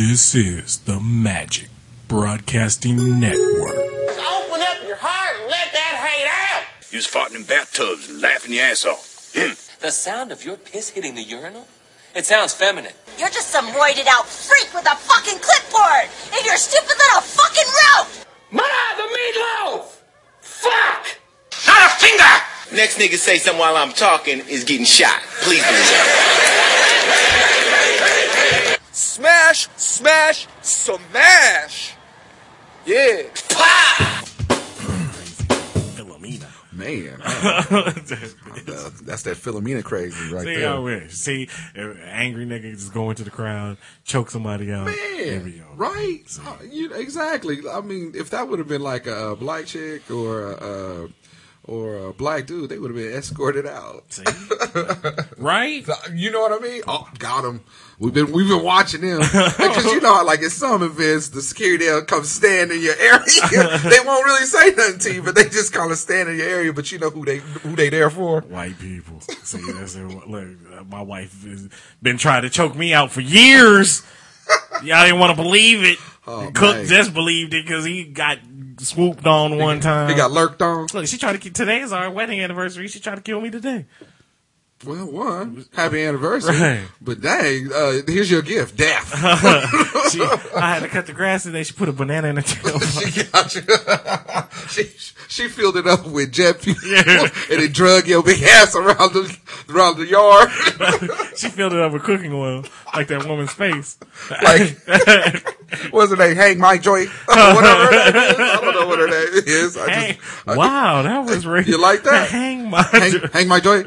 This is the Magic Broadcasting Network. Open up your heart and let that hate out. You was farting in bathtubs and laughing your ass off. Hmm. The sound of your piss hitting the urinal? It sounds feminine. You're just some roided out freak with a fucking clipboard in your stupid little fucking rope! Mother the meatloaf! Fuck! Not a finger! Next nigga say something while I'm talking is getting shot. Please do that. Smash, smash, smash. Yeah. Philomena. Man, uh, that's that Philomena crazy right See there. how it is. See, angry nigga just go into the crowd, choke somebody out. There we Man, go. right? Uh, you, exactly. I mean, if that would have been like a black chick or a, or a black dude, they would have been escorted out. Right? You know what I mean? Oh, got him. We've been we've been watching them because you know how like in some events the security will come stand in your area. they won't really say nothing to you, but they just kind of stand in your area. But you know who they who they there for? White people. See, that's it. Look, my wife has been trying to choke me out for years. Y'all didn't want to believe it. Oh, Cook man. just believed it because he got swooped on one time. They got lurked on. Look, she tried to. ki- Today is our wedding anniversary. She tried to kill me today. Well, one happy anniversary, Right. but dang, uh, here's your gift, death. She, I had to cut the grass today. She put a banana in her tailpipe. she got you. she she filled it up with jet fuel, and it drug your big ass around the around the yard. she filled it up with cooking oil, like that woman's face. like what's her name? Hang my joint, whatever. I don't know what her name is. I just, I wow, that was really You like that? Hang my. hang, hang my joy.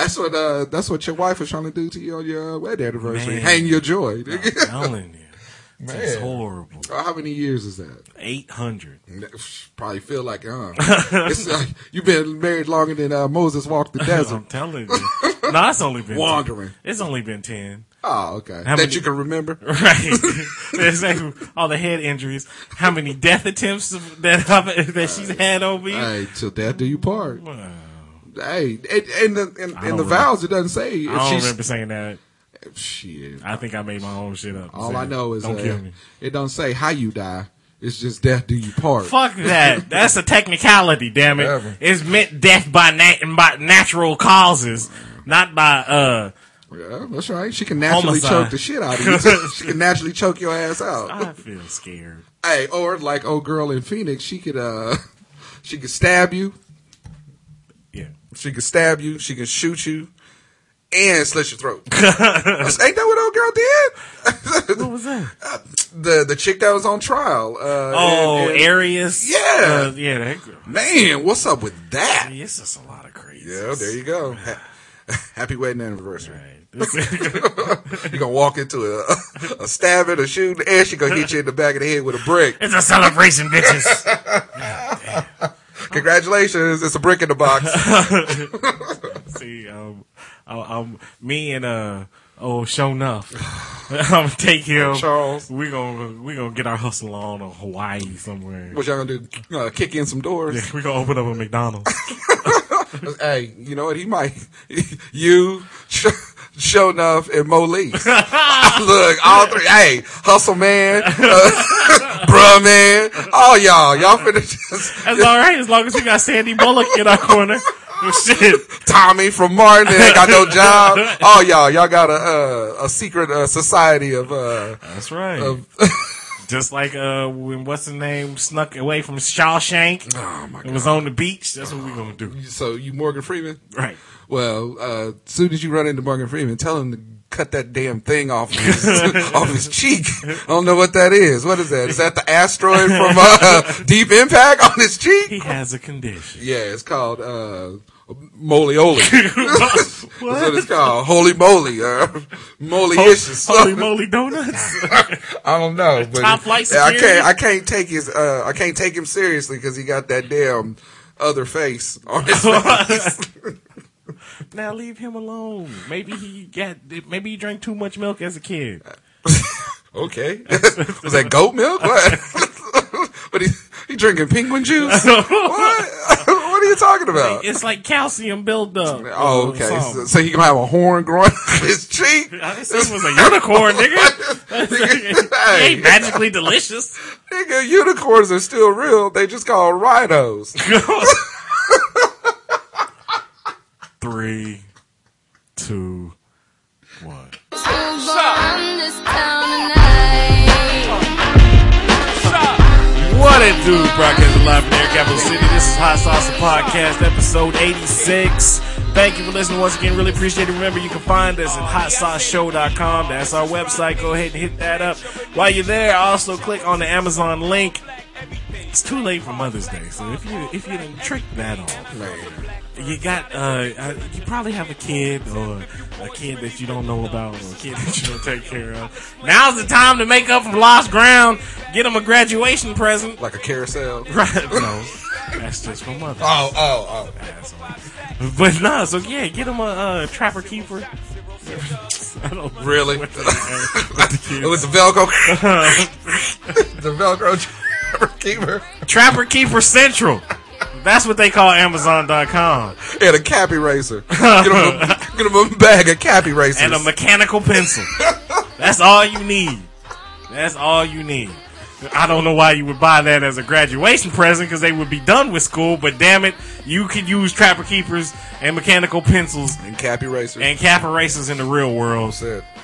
That's what uh, that's what your wife was trying to do to you on your uh, wedding anniversary. Man. Hang your joy. I'm telling you, it's Man. horrible. How many years is that? Eight hundred. Probably feel like uh, it's, uh you've been married longer than uh, Moses walked the desert. I'm telling you. No, it's only been Wandering. It's only been ten. Oh, okay. How that many- you can remember. Right. Like all the head injuries. How many death attempts that I've- that she's had on me? Hey, till death do you part. Hey, and, and the in, in the vows it doesn't say if I don't she's remember saying that. shit. I think I made my own shit up. All I know is don't uh, kill me. it don't say how you die. It's just death do you part. Fuck that. That's a technicality, damn it. Whatever. It's meant death by nat- by natural causes, not by uh. Yeah, that's right. She can naturally Homicide. choke the shit out of you. she can naturally choke your ass out. I feel scared. hey, or like old girl in Phoenix, she could uh she could stab you. She can stab you. She can shoot you. And slit your throat. Ain't that what old girl did? What was that? the the chick that was on trial. Uh, Oh, and- and- Arias. Yeah. Uh, yeah. That girl. man, what's up with that? Yeah, It's just a lot of crazy. Yeah, there you go. Ha- Happy wedding anniversary. Right. This- You gonna walk into a, a stabbing, a shooting, and she gonna hit you in the back of the head with a brick. it's a celebration, bitches. Congratulations, it's a brick in the box. See, um, I, I'm me and uh, oh, show enough. I'm gonna take him. Charles. We gonna we gonna get our hustle on in Hawaii somewhere. What y'all gonna do? Uh, kick in some doors? Yeah, We gonna open up a McDonald's. Hey, you know what? He might. You, Show Enough, and Mo Lee. Look, all three. Hey, Hustle Man, uh, Bruh Man, all y'all. Y'all finna just. That's all right as long as we got Sandy Bullock in our corner. Well, shit. Tommy from Martin ain't got no job. All y'all, y'all got a uh, a secret uh, society of uh, That's right. of. Just like uh, when what's the name snuck away from Shawshank. oh my god! It was on the beach. That's what we're gonna do. So you Morgan Freeman? Right. Well, uh, as soon as you run into Morgan Freeman, tell him to cut that damn thing off his, off his cheek. I don't know what that is. What is that? Is that the asteroid from uh, Deep Impact on his cheek? He has a condition. Yeah, it's called uh, Molioli. That's what it's called. Holy moly. Uh, Moly-ishes. Holy moly donuts. I don't know, but Top flight I can't. I can't take his. Uh, I can't take him seriously because he got that damn other face on his face. Now leave him alone. Maybe he got. Maybe he drank too much milk as a kid. okay, was that goat milk? What? but he he drinking penguin juice? what? what are you talking about? It's like calcium buildup. Oh, okay. So, so he gonna have a horn growing his cheek. I didn't say it was a unicorn, nigga. it ain't magically delicious. Nigga, unicorns are still real. They just call rhinos. Three, two, one. What it do, broadcasting live from Air Capital City. This is Hot Sauce Podcast, episode 86. Thank you for listening once again. Really appreciate it. Remember, you can find us at hotsauceshow.com. That's our website. Go ahead and hit that up. While you're there, also click on the Amazon link. It's too late for Mother's Day, so if you if you didn't trick that on, you got uh, uh you probably have a kid or a kid that you don't know about or a kid that you don't take care of. Now's the time to make up for lost ground. Get them a graduation present. Like a carousel. Right? No, that's just for mother. Oh, oh, oh. Asshole. But nah, so yeah, get them a uh, trapper keeper. I don't. Really? what the- what the kid- It was the Velcro. the Velcro trapper keeper. Trapper Keeper Central. That's what they call Amazon.com. And a cap eraser. Get him a, get him a bag of cap erasers. And a mechanical pencil. That's all you need. That's all you need. I don't know why you would buy that as a graduation present because they would be done with school, but damn it, you could use Trapper Keepers and mechanical pencils and cap erasers. and cap erasers in the real world.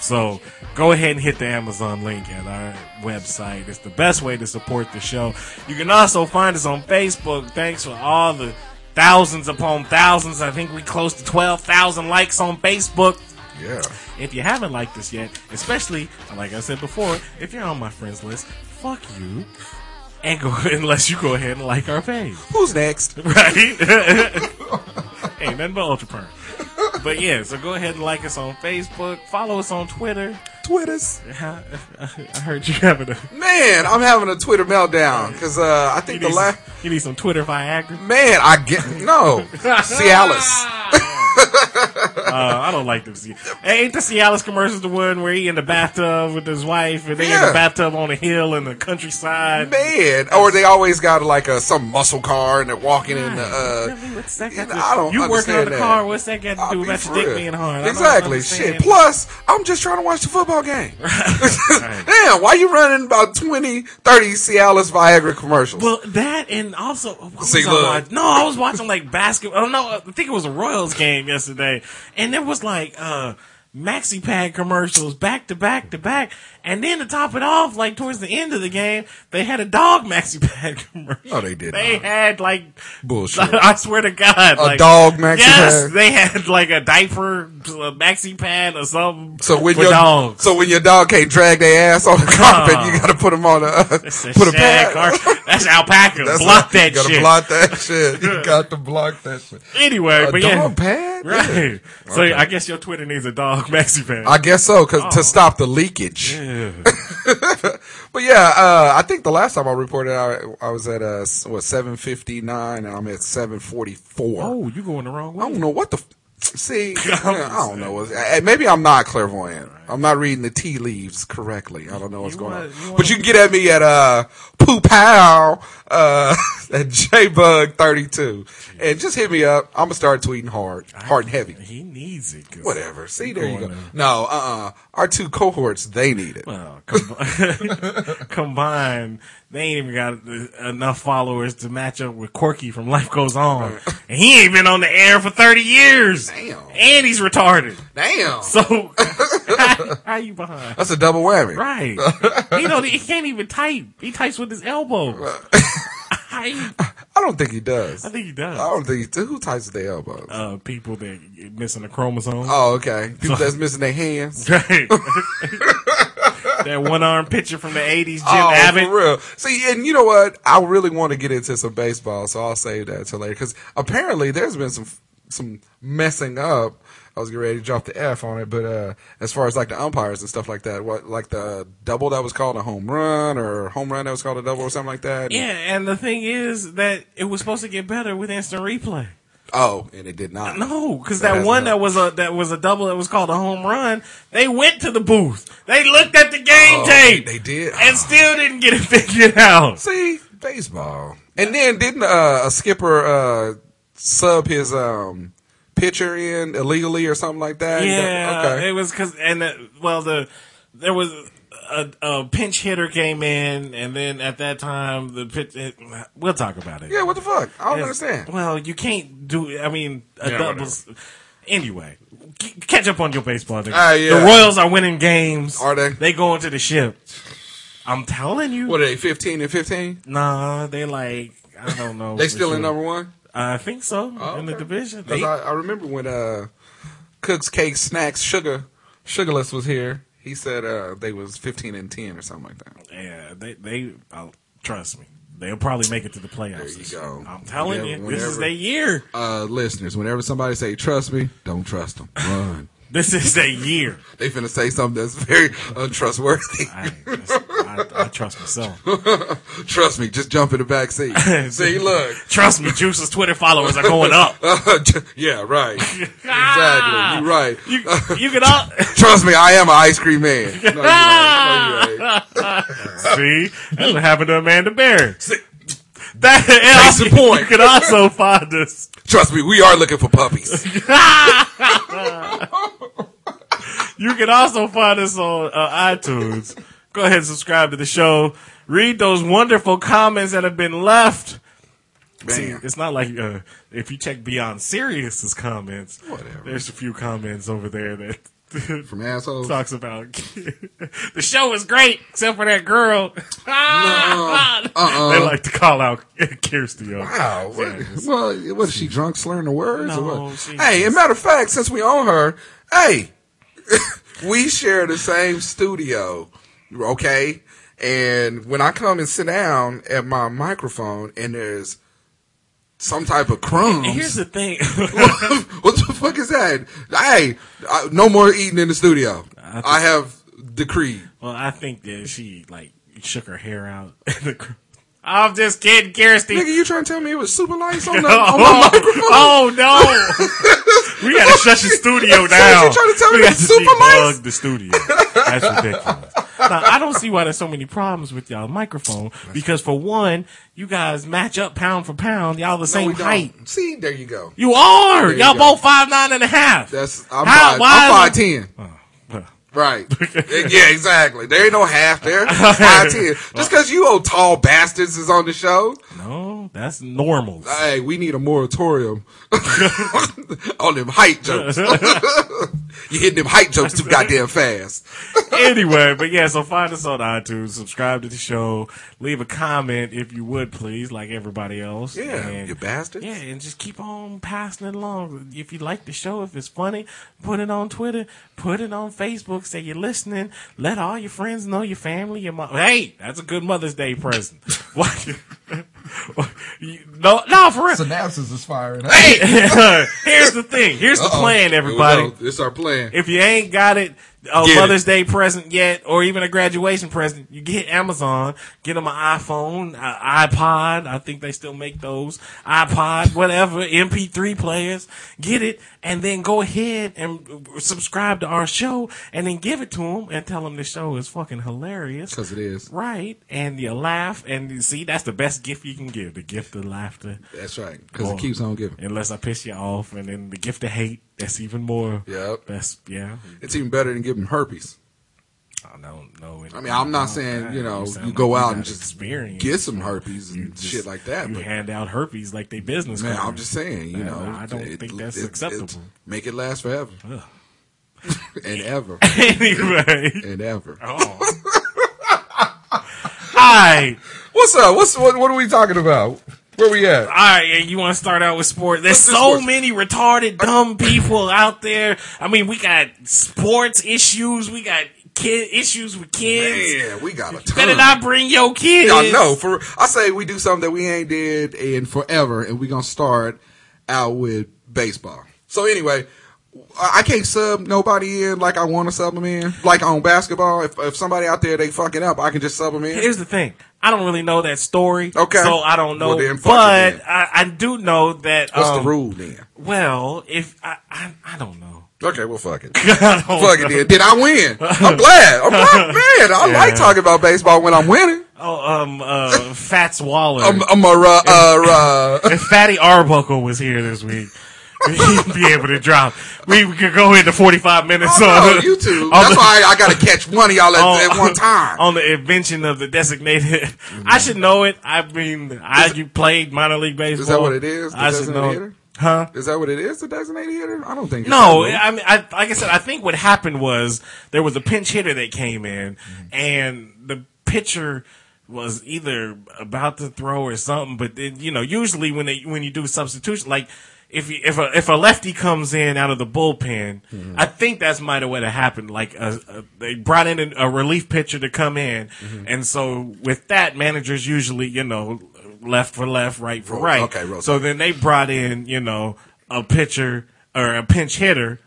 So go ahead and hit the Amazon link at our website. It's the best way to support the show. You can also find us on Facebook. Thanks for all the thousands upon thousands. I think we close to 12,000 likes on Facebook. Yeah. If you haven't liked us yet, especially like I said before, if you're on my friends list, fuck you. And go unless you go ahead and like our page. Who's next? Right? Ain't nothing but ultra perm. But yeah, so go ahead and like us on Facebook, follow us on Twitter. Twitters. I heard you having a Man, I'm having a Twitter meltdown because uh, I think the last some, you need some Twitter Viagra. man I get no Cialis. Uh, I don't like them. See, ain't the Cialis commercials the one where he in the bathtub with his wife and they in the bathtub on a hill in the countryside? Man, or they always got like a some muscle car and they're walking in the. Uh, Really? What's that got yeah, to- I don't You working on the that. car? What's that got to I'll do be about for your dick real. being hard? Exactly. Shit. Plus, I'm just trying to watch the football game. Damn, why you running about 20, 30 Cialis Viagra commercials? Well, that and also See, I look. no, I was watching like basketball. I don't know. I think it was a Royals game yesterday, and there was like uh maxi pad commercials back to back to back, and then to top it off, like towards the end of the game, they had a dog maxi pad commercial. No, they did They not. had like Bullshit. I swear to God, A like, dog maxi yes, pad? they had like a diaper uh, maxi pad or something. So when your dogs. so when your dog can't drag their ass on the carpet, you got to put them on a uh, a put a pad. car- That's alpaca. That's Block right. that You gotta shit. block that shit. You got to block that shit. Anyway, A but yeah. dog pad? Right. So I guess your Twitter needs a dog maxi pad. I guess so, cause Oh. to stop the leakage. But yeah, uh, I think the last time I reported, I, I was at uh what seven fifty nine, and I'm at seven forty four. oh, you going the wrong way? I don't know what the. F- See, I don't know. Maybe I'm not clairvoyant. I'm not reading the tea leaves correctly. I don't know what's You going wanna- on. you But you can get at me at uh poop pow uh at jbug32 and just hit me up. I'm gonna start tweeting hard, hard and heavy. He needs it. Whatever. See, there you go. No, uh, uh Our two cohorts, they need it. Well, com- combined, they ain't even got enough followers to match up with Corky from Life Goes On, and he ain't been on the air for thirty years. Damn. and he's retarded. Damn. So how, how you behind? That's a double whammy. Right? You know he can't even type. He types with his elbows. You- I don't think he does. I think he does. I don't think he, does. who types with their elbows. uh, people that missing a chromosome. oh, okay. People that's missing their hands. Right. That one arm picture from the 80s, Jim oh, Abbott. for real. See, and you know what? I really want to get into some baseball, so I'll save that till later. Because apparently, there's been some some messing up. I was getting ready to drop the F on it, but uh, as far as like the umpires and stuff like that, what like the double that was called a home run or home run that was called a double or something like that. Yeah, and the thing is that it was supposed to get better with instant replay. Oh, and it did not. No, because That that one that was a that was a double that was called a home run. They went to the booth. They looked at the game Oh, tape. they- did? and still didn't get it figured out. See, baseball. And then didn't uh, a skipper uh, sub his um picture in illegally or something like that? Yeah, Okay. it was because and uh, well the there was a, a pinch hitter came in and then at that time the pitch it, we'll talk about it. Yeah, what the fuck? I don't It's- understand. Well, you can't do. I mean, a Yeah, doubles. Anyway, c- catch up on your baseball. nigga. Ah, yeah. The Royals are winning games. Are they? They going to the ship. I'm telling you. What are they, 15 and 15? Nah, they like I don't know. They for still in number one? I think so Oh, in the okay. division. Because I, I remember when uh, Cooks, Cakes, Snacks, Sugar, Sugarless was here. He said uh, they was 15 and 10 or something like that. yeah, they they oh, trust me. They'll probably make it to the playoffs. There you go. I'm telling you, this is their year. Uh, listeners, whenever somebody say trust me, don't trust them. Run. This is a year. they finna say something that's very untrustworthy. I, I, I trust myself. trust me, just jump in the back seat. See, look. Trust me, Juice's Twitter followers are going up. yeah, right. Ah! Exactly. You're right. You, you can all Trust me, I am an ice cream man. No, you ain't. No, you ain't. see. That's what happened to Amanda Bear. That Case in point. You can also find us. Trust me, we are looking for puppies. You can also find us on uh, iTunes. Go ahead and subscribe to the show. Read those wonderful comments that have been left. See, it's not like uh, if you check Beyond Serious's comments. Whatever. There's a few comments over there that From assholes. talks about the show is great except for that girl. Ah, uh-uh. They like to call out Kirsty. Wow. What, yeah, well, what is she drunk slurring the words? or No, what? Hey, as a matter of fact, since we own her, hey, we share the same studio, okay? And when I come and sit down at my microphone and there's some type of crumbs, And here's the thing. what the fuck is that? Hey, I, no more eating in the studio. I have decreed. well, I think that she like shook her hair out. I'm just kidding, Kirsty. Nigga, you trying to tell me it was super lights on, the, oh, on my microphone? Oh no! we gotta shut the studio down. you trying to tell me we it's got super lights? the studio. That's ridiculous. Now, I don't see why there's so many problems with y'all microphone because for one, you guys match up pound for pound. Y'all the No, same don't. height. See, there you go. You are. There you Y'all go. both five nine and a half. That's I'm How- five. why I'm five ten. well. Right. yeah, exactly. There ain't no half there. Five ten. Just because you old tall bastards is on the show. No, that's normal. Hey, we need a moratorium on them height jokes. you hitting them height jokes too goddamn fast. anyway, but yeah, so find us on iTunes, subscribe to the show, leave a comment if you would please, like everybody else. Yeah, And- you bastard. Yeah, and just keep on passing it along. If you like the show, if it's funny, put it on Twitter, put it on Facebook, say you're listening. Let all your friends know, your family, your mom. Hey, that's a good Mother's Day present. You- no, no, for real. Synapses is firing. Hey, here's the thing. Here's the plan, everybody. It's our plan. If you ain't got it, a Get Mother's Day present yet, or even a graduation present, you get Amazon, get them an iPhone, uh, iPod. I think they still make those iPod, whatever, MP3 players. Get it, and then go ahead and subscribe to our show, and then give it to them and tell them the show is fucking hilarious. Because it is. Right, and you laugh, and you see that's the best gift you can give, the gift of laughter. That's right. Because it keeps on giving. Unless I piss you off, and then the gift of hate, that's even more. Yep. That's yeah. It's even better than giving herpes. I don't know. I mean, I'm not saying, you know, you go out and just experience. get some herpes and just- shit like that. You But hand out herpes like they business. man, card. I'm just saying, you Man, know, I don't think that's acceptable. make it last forever and ever anyway. and ever. Oh. Alright. What's up? What's what? What are we talking about? Where we at? Alright, and you want to start out with sports. There's so sports. many retarded, dumb people out there. I mean, we got sports issues. We got kid issues with kids. Man, we got a ton. Better not bring your kids. I know. For I say we do something that we ain't did in forever, and we gonna start out with baseball. So anyway, I I can't sub nobody in like I want to sub them in. Like on basketball, if if somebody out there they fucking up, I can just sub them in. Here's the thing. I don't really know that story. Okay. So I don't know. Well, then fuck it but. I, I do know that. What's um, the rule then? Well, if I, I, I don't know. Okay, well fuck it. Fuck it then. Did I win? I'm glad. I'm glad, man. I like talking about baseball when I'm winning. Oh, um, uh, Fats Waller. Um, um, uh, uh, uh, if Fatty Arbuckle was here this week, he'd be able to drop. We, we could go into 45 minutes oh, on no, YouTube. on That's the- why I got to catch one of y'all at, on- at one time. on the invention of the designated. I should know it. I mean, I you played minor league baseball. Is that what it is? The I should designated know. hitter? Huh? Is that what it is? The designated hitter? I don't think. No, I mean, I, like I said, I think what happened was there was a pinch hitter that came in, and the pitcher was either about to throw or something. But then, you know, usually when they when you do substitution, like if you, if a if a lefty comes in out of the bullpen, mm-hmm. I think that's might have what happened. Like a, a, they brought in a, relief pitcher to come in, mm-hmm. and so with that, managers usually you know left for left, right for right. okay, rotate. so then they brought in you know a pitcher or a pinch hitter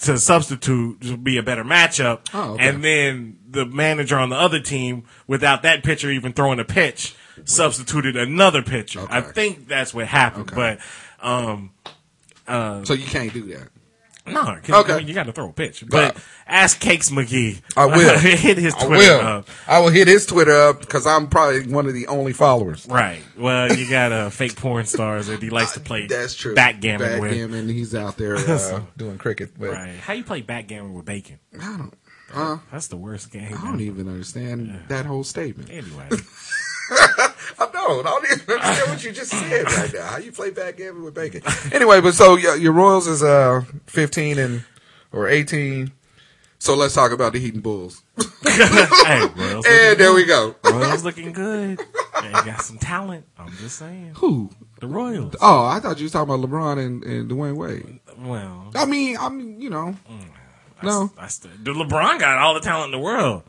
to substitute to be a better matchup. Oh, okay. And then the manager on the other team, without that pitcher even throwing a pitch, substituted another pitcher. I think that's what happened. Okay. But um, So you can't do that. no, Okay. I mean, you got to throw a pitch. But ask Cakes McGee. I will. hit his I Twitter will. up. I will hit his Twitter up because I'm probably one of the only followers. Right. Well, you got uh, fake porn stars that he likes to play. That's true. Backgammon with. Backgammon. He's out there uh, doing cricket. But Right. How you play backgammon with bacon? I don't. Uh, That's the worst game. I don't even understand that whole statement. Anyway. I don't. I don't even understand what you just said right now. How you play backgammon with bacon? Anyway, but so your, your Royals is uh 15 and or 18. So let's talk about the Heat and Bulls. hey, Royals And there we go. Royals looking good. They got some talent. I'm just saying. Who? The Royals. Oh, I thought you was talking about LeBron and, and Dwyane Wade. Well, I mean, I mean, you know, I, no, I the LeBron got all the talent in the world.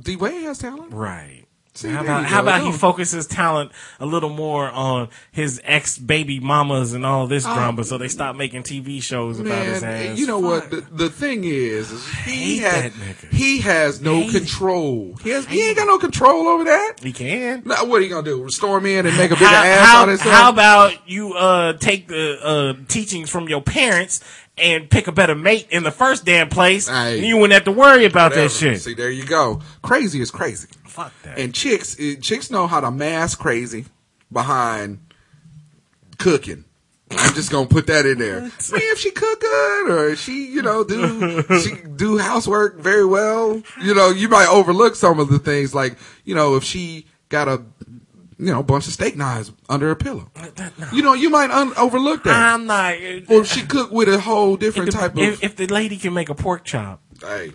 D Wade has talent. Right. See, how about how about he focuses talent a little more on his ex baby mamas and all this drama, so they stop making TV shows about his Oh. Ass. you know what? The, the thing is, is he has he has no Hate control. He has he ain't got no control over that. He can. Now, what are you gonna do? Storm in and make a bigger how, ass how, out of himself? how about you uh, take the uh, teachings from your parents and pick a better mate in the first damn place, and you wouldn't have to worry about Whatever. that shit. See, there you go. Crazy is crazy. Fuck that. And chicks, eh, chicks know how to mask crazy behind cooking. I'm just gonna put that in there. Mean, if she cook good or she, you know, do she do housework very well, you know, you might overlook some of the things like, you know, if she got a, you know, bunch of steak knives under her pillow, you know, you might un- overlook that. I'm not. or she cook with a whole different if, type of, if, if the lady can make a pork chop, hey,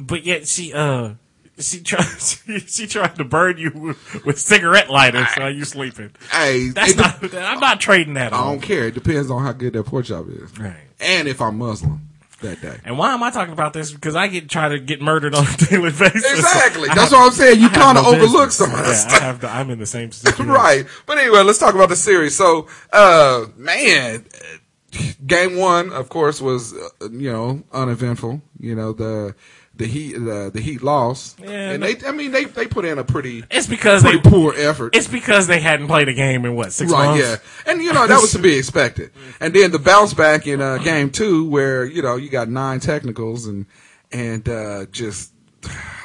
but yet she uh she tried she, she tried to burn you with, with cigarette lighters while you sleeping. hey, That's not. I'm not trading that. I on. don't care. It depends on how good that pork chop is. Right. And if I'm Muslim that day. And why am I talking about this? Because I get try to get murdered on a daily basis. Exactly. That's have- what I'm saying. You kind of no overlook business. some of that yeah, stuff. I have the, I'm in the same situation. right. But anyway, let's talk about the series. So, uh, man, game one, of course, was, uh, you know, uneventful. You know, the, the Heat, the, the Heat lost. Yeah, and no- they, I mean, they, they put in a pretty, It's because pretty they. poor effort. It's because they hadn't played a game in what six Right, months. yeah. And, you know, that was to be expected. And then the bounce back in, uh, game two, where, you know, you got nine technicals and, and, uh, just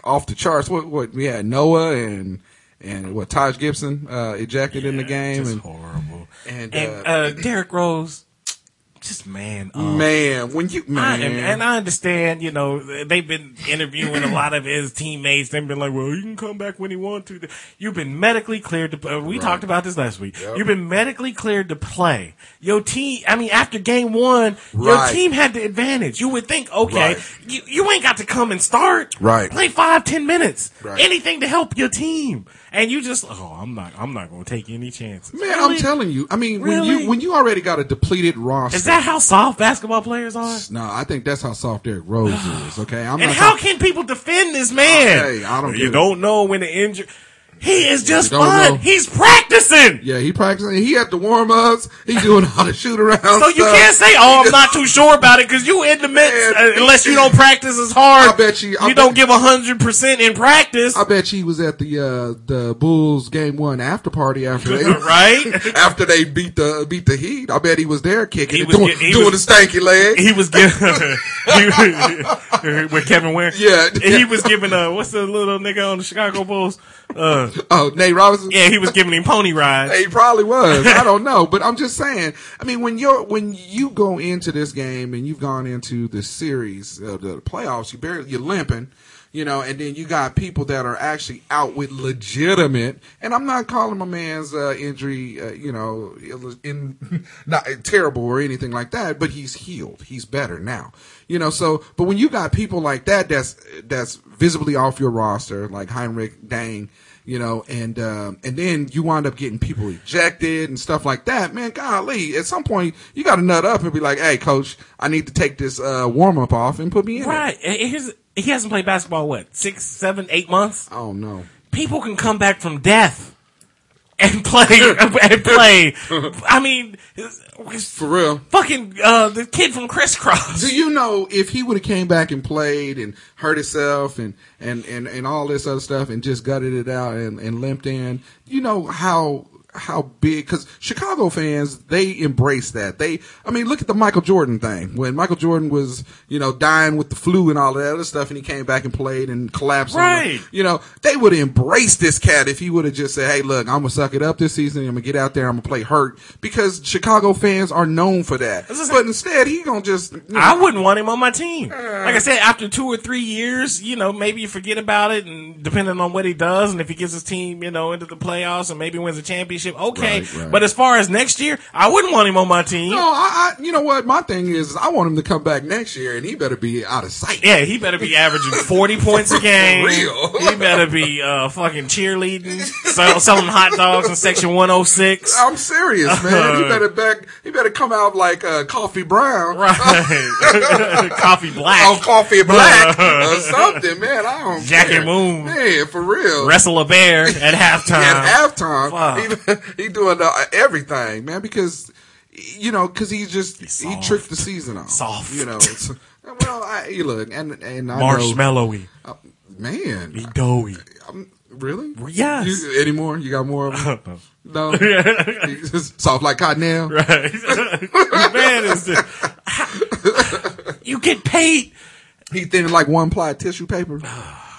off the charts. What, what, we had Noah and, and what, Taj Gibson, uh, ejected in the game. And, horrible. and, And uh, uh, Derrick Rose, just man up. man, when you, I, and, and I understand, you know, they've been interviewing a lot of his teammates. They've been like, well, you can come back when he wants to. You've been medically cleared to, uh, we talked about this last week. You've been medically cleared to play. Your team, I mean, after game one, your team had the advantage. You would think, okay, Right. you, you ain't got to come and start. Right. Play five, ten minutes. Right. Anything to help your team. And you just, oh, I'm not, I'm not going to take any chances. Man, Really? I'm telling you. I mean, when you when you already got a depleted roster. Is that how soft basketball players are? No, I think that's how soft Derrick Rose is. Okay, I'm And not how talking- can people defend this man? Okay, I don't You don't know when the injury. He is just fun. know. He's practicing. Yeah, he practicing. He at the warm ups. He doing all the shoot around. So you can't say, "Oh, I'm not too sure about it," because you in the midst Man. uh, unless you don't practice as hard. I bet you- I you don't bet- give hundred percent in practice, I bet you he was at the uh, the Bulls game one after party after they right? after they beat the beat the Heat. I bet he was there kicking, He it, was doing, he doing was- the stanky leg. He was giving with Kevin Ware. Yeah. And he was giving uh, what's the little nigga on the Chicago Bulls? Uh, oh, Nate Robinson. yeah, he was giving him pony rides. He probably was. I don't know, but I'm just saying. I mean, when you're when you go into this game and you've gone into the series, uh, the playoffs, you barely you're limping, you know, and then you got people that are actually out with legitimate. And I'm not calling my man's uh, injury, uh, you know, in not terrible or anything like that, but he's healed. He's better now, you know. So, but when you got people like that, that's that's visibly off your roster, like Hinrich Dang you know, and um, and then you wind up getting people ejected and stuff like that. Man, golly, at some point you got to nut up and be like, "Hey, coach, I need to take this uh, warm up off and put me in." Right. He hasn't played basketball what six, seven, eight months. Oh no, People can come back from death and play and play. I mean, for real. fucking uh, the kid from Kris Kross. Do you know if he would have came back and played and hurt himself and, and, and, and all this other stuff and just gutted it out and, and limped in, you know how how big because Chicago fans they embrace that. They I mean look at the Michael Jordan thing when Michael Jordan was you know dying with the flu and all that other stuff and he came back and played and collapsed. the- Right. you know they would embrace this cat if he would have just said, "Hey, look, I'm gonna suck it up this season. I'm gonna get out there. I'm gonna play hurt." Because Chicago fans are known for that. But instead, he gonna just you know, I wouldn't want him on my team. Like I said, after two or three years, you know, maybe you forget about it, and depending on what he does, and if he gets his team, you know, into the playoffs and maybe wins a championship, okay. Right, right. But as far as next year, I wouldn't want him on my team. No, I, I, you know what? My thing is, I want him to come back next year, and he better be out of sight. Yeah, he better be averaging forty points a game. real. He better be uh, fucking cheerleading, sell, selling hot dogs in section one hundred six. I'm serious, man. He better back. He better come out like uh, Coffee Brown, Right, coffee black. Oh, Coffee Black or something, man. I don't. Jackie care. Moon. man, for real. Wrestle a bear at halftime. At halftime, he, doing uh, everything, man, because you know, because he just he tricked the season off. Soft. you know. It's, well, I, you look, and and I know, Marshmallowy, man, he doughy. really? Yes. You, any more? You got more of them? No. Soft like cottonelle. Right. Man, is you get paid. He thin like one ply tissue paper.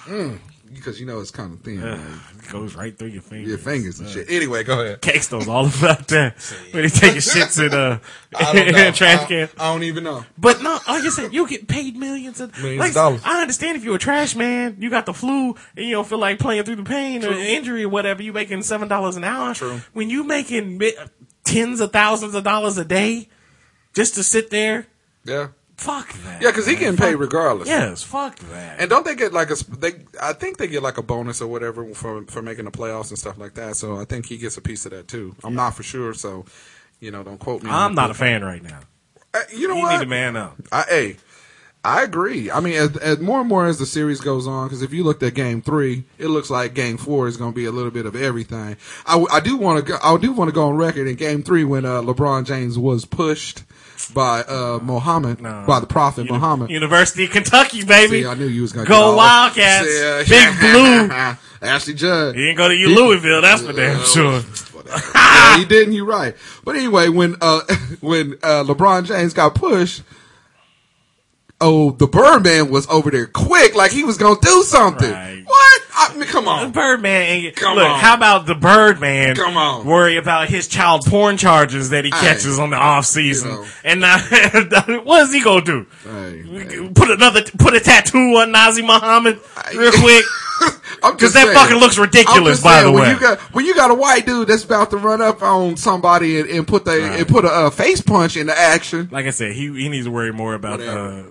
Mm, because you know it's kind of thin. right? It goes right through your fingers. Your fingers and shit. Anyway, go ahead. Cakes those all about that. When he taking shits in uh I don't in a trash I, can. I don't even know. But no, like I said, you get paid millions of Millions like, of dollars. I understand if you're a trash man, you got the flu, and you don't feel like playing through the pain or injury or whatever. You making seven dollars an hour. True. When you making mi- tens of thousands of dollars a day just to sit there, Yeah. Fuck that. Yeah, because he getting paid regardless. Yes, fuck that. And don't they get like a? They, I think they get like a bonus or whatever for for making the playoffs and stuff like that. So I think he gets a piece of that too. I'm not for sure, so you know, don't quote me. I'm not a fan right now. Uh, You know You what? need to man up. I, hey, I agree. I mean, as, as more and more as the series goes on, because if you looked at Game Three, it looks like Game Four is going to be a little bit of everything. I do want to. I do want to go on record in Game Three when uh, LeBron James was pushed by uh, Muhammad, by the Prophet Muhammad. University of Kentucky, baby. See, I knew you was to Go Wildcats. Big Blue. Ashley Judd. He didn't go to U Louisville, that's for damn sure. yeah, he didn't. You right. But anyway, when uh when uh LeBron James got pushed, oh, the Birdman was over there quick, like he was gonna do something. Right. What? I mean, come The on. Birdman Come look. on. How about the Birdman? Come on. Worry about his child porn charges that he Hey, catches on the off season, you know. and what is he gonna do? Hey. Put another, put a tattoo on Nazi Muhammad real quick. Because that saying. fucking looks ridiculous, by saying, the when way. you got when you got a white dude that's about to run up on somebody and, and put the and put a uh, face punch into action. like I said, he he needs to worry more about uh,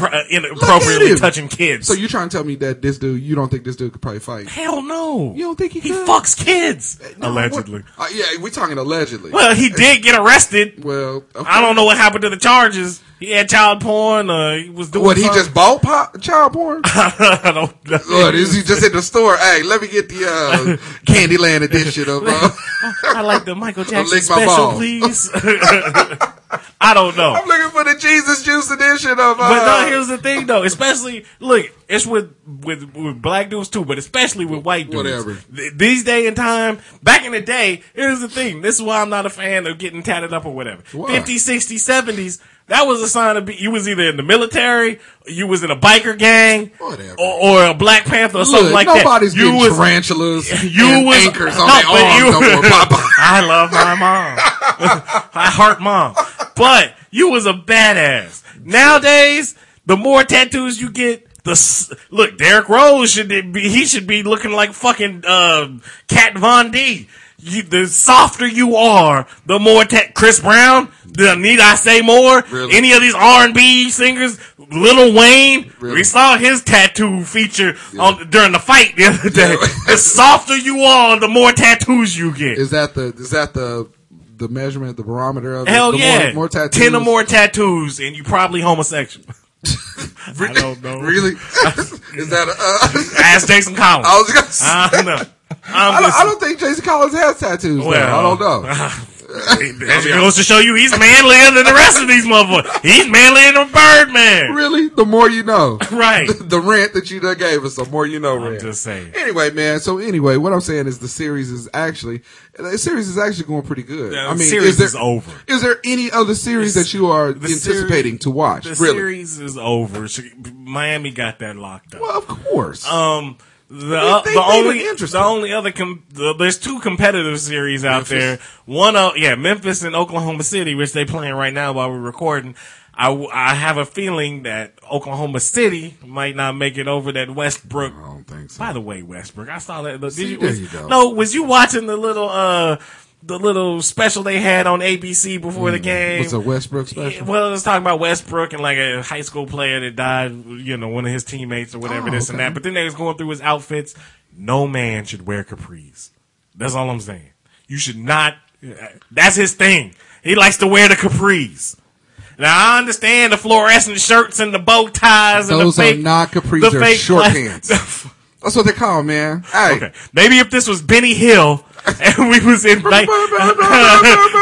uh, inappropriately touching kids. So you trying to tell me that this dude, you don't think this dude could probably fight? hell no. You don't think he he could? fucks kids No, allegedly? Uh, yeah, we're talking allegedly. Well, he did get arrested. Well, okay. I don't know what happened to the charges. he had child porn. Uh, he was doing What he just bought pop, child porn? I don't know. What is he just in the store? Hey, let me get the uh, Candyland edition of. Uh, I like the Michael Jackson special, balls. please. I don't know. I'm looking for the Jesus Juice edition of. Uh, But no, here's the thing though. Especially look, it's with with with black dudes too, but especially with white dudes. Whatever. Th- These day and time, back in the day, here's the thing. This is why I'm not a fan of getting tatted up or whatever. Why? 50s, 60s, 70s. That was a sign of be, you was either in the military, you was in a biker gang, or, or a Black Panther or something like nobody's that. You getting was tarantulas you was anchors on no, their arms you- no. I love my mom. I heart mom. But you was a badass. Nowadays, the more tattoos you get, the s- look. Derrick Rose should be. He should be looking like fucking uh, Kat Von D. You, the softer you are, the more ta- Chris Brown. The need I say more? Really? Any of these R and B singers, Lil Wayne. Really? We saw his tattoo feature on during the fight the other day. Yeah. the softer you are, the more tattoos you get. Is that the is that the the measurement, the barometer of? Hell the yeah. More, more tattoos. Ten or more tattoos, and you probably homosexual. I don't know. Really? is that? A, uh, Ask Jason Collins. I was gonna say. I don't know. I'm I don't, just, I don't think Jason Collins has tattoos. though. Well, I don't know. That goes to show you he's manlier than the rest of these motherfuckers. He's manlier than Birdman. Really? The more you know. Right. The, rant that you done gave us, the more you know I'm rant. just saying. Anyway, man. So anyway, what I'm saying is the series is actually the series is actually going pretty good. Yeah, I the mean, series is, there, is over. Is there any other series that you are anticipating series- to watch? The really? series is over. Miami got that locked up. Well, of course. Um, the they- uh, they the only interesting. the only other com- the, there's two competitive series out Memphis. there. One of yeah, Memphis and Oklahoma City, which they playing right now while we're recording. I, I have a feeling that Oklahoma City might not make it over that Westbrook. I don't think so. By the way, Westbrook, I saw that. Did See, you, there was, you go. No, was you watching the little uh the little special they had on ABC before the mm-hmm. game? What's a Westbrook special? well, let's talk about Westbrook and like a high school player that died, you know, one of his teammates or whatever, Oh, this and that. But then they was going through his outfits. No man should wear capris. That's all I'm saying. You should not. That's his thing. He likes to wear the capris. Now I understand the fluorescent shirts and the bow ties and Those the fake. are not capris. the fake short pants. That's what they call, man. Hey. Okay, maybe if this was Benny Hill and we was in ni-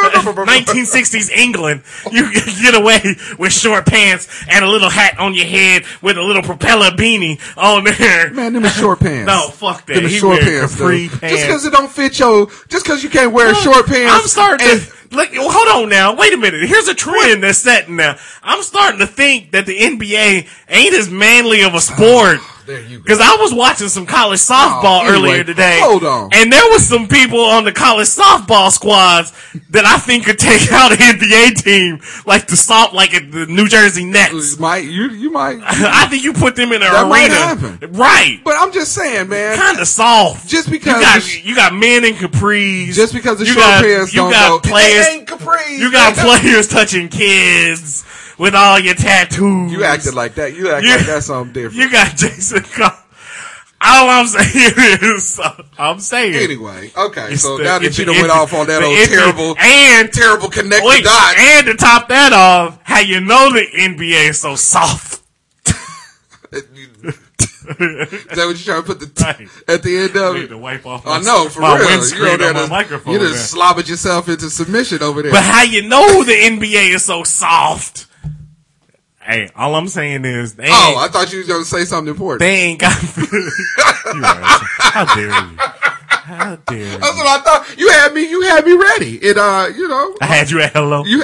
1960s England, you could get away with short pants and a little hat on your head with a little propeller beanie on there. Man, them are short pants. No, fuck that. Them are He short wear pants. capri dude. pants. Just because it don't fit your, just because you can't wear short pants. I'm starting and- to look. well, Hold on now. Wait a minute. Here's a trend that's setting now. I'm starting to think that the NBA ain't as manly of a sport. There you go. Because I was watching some college softball Oh, anyway, earlier today. hold on. And there was some people on the college softball squads that I think could take out an NBA team, like the soft, like the New Jersey Nets. might you you might, I think you put them in an arena, right? but I'm just saying, man. Kind of soft. Just because you got it's- you got men in capris. Just because the you short got, pants you don't got go, players. Capris. You got man. players touching kids with all your tattoos. You acted like that. You act You- like that's something different. you got Jason. Col- All I'm saying is, I'm saying. anyway, okay. It's So the- now that you done went off on that old terrible, and terrible connected wait, and to top that off, how you know the NBA is so soft? Is that what you're trying to put the t- Right. at the end of I need it? to wipe off. I know, for my real. windscreen You, know, on my microphone. you just slobbered yourself into submission over there. But how you know the NBA is so soft? Hey, all I'm saying is they oh, I thought you was going to say something important. they ain't got. How dare you? How dare you? That's what I thought. You had me. You had me ready. It, uh, you know, I had you at hello. you.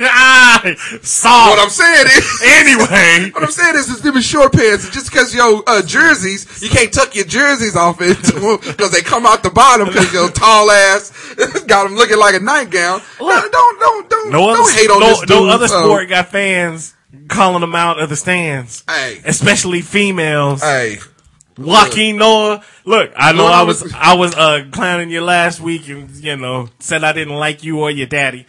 ah, soft. What I'm saying is, anyway, what I'm saying is, it's them short pants. Just because your uh, jerseys, you can't tuck your jerseys off into because they come out the bottom because your tall ass got them looking like a nightgown. No, Look. don't, don't, don't, no other don't hate on no, this dude. no other so- sport got fans calling them out of the stands, Hey, especially females. hey. Joakim Noah. Look, I know I was I was uh clowning you last week and you know said I didn't like you or your daddy.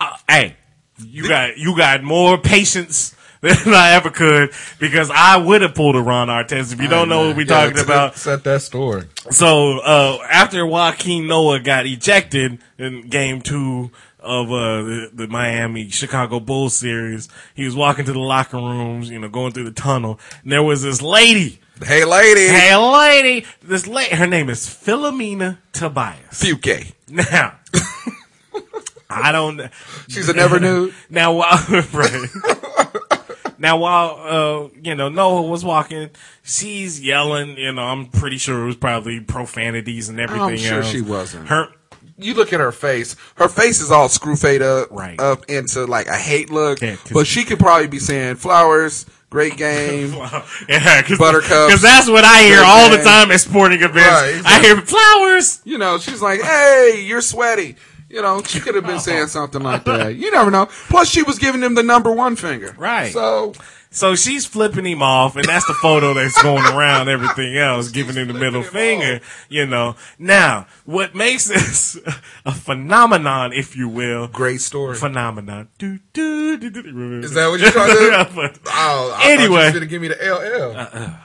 Uh, hey, you got you got more patience than I ever could because I would have pulled a Ron Artest. If you don't know what we're Yeah, talking about, Set that story. so uh, after Joakim Noah got ejected in game two of uh, the, the Miami Chicago Bulls series. He was walking to the locker rooms, you know, going through the tunnel, and there was this lady. Hey, lady. Hey, lady! This lady, her name is Philomena Tobias. Fuke. Now, I don't. She's a never nude. Now, while right. now, while uh, you know Noah was walking, she's yelling. You know, I'm pretty sure it was probably profanities and everything. I'm sure else. she wasn't. Her You look at her face. Her face is all screw fade up, Right. up into like a hate look. Yeah, but she could probably be saying flowers, great game. yeah, cause, Buttercups. Because that's what I hear all the time at sporting events. Right, I hear flowers. you know, she's like, "Hey, you're sweaty." You know, she could have been saying something like that. You never know. Plus, she was giving him the number one finger. Right. So So she's flipping him off, and that's the photo that's going around everything else, giving him the middle finger, you know. Now, what makes this a phenomenon, if you will, great story. phenomenon. Do, do, do, do, do. Is that what you're trying to do? Yeah, but- Oh, I Anyway. you was gonna give me the LL.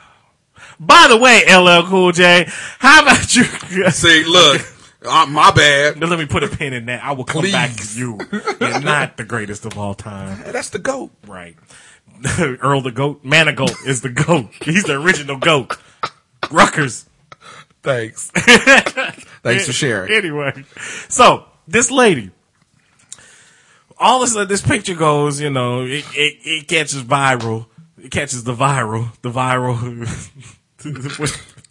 By the way, LL Cool J, how about you? See, look, uh, my bad. Let me put a pin in that. I will come Please. back to you. You're not the greatest of all time. That's the goat. Right. Earl the goat, Manigault is the goat. He's the original goat. Ruckers. Thanks. Thanks for sharing. Anyway, so this lady, all of a sudden, this picture goes, you know, it, it, it catches viral. It catches the viral, the viral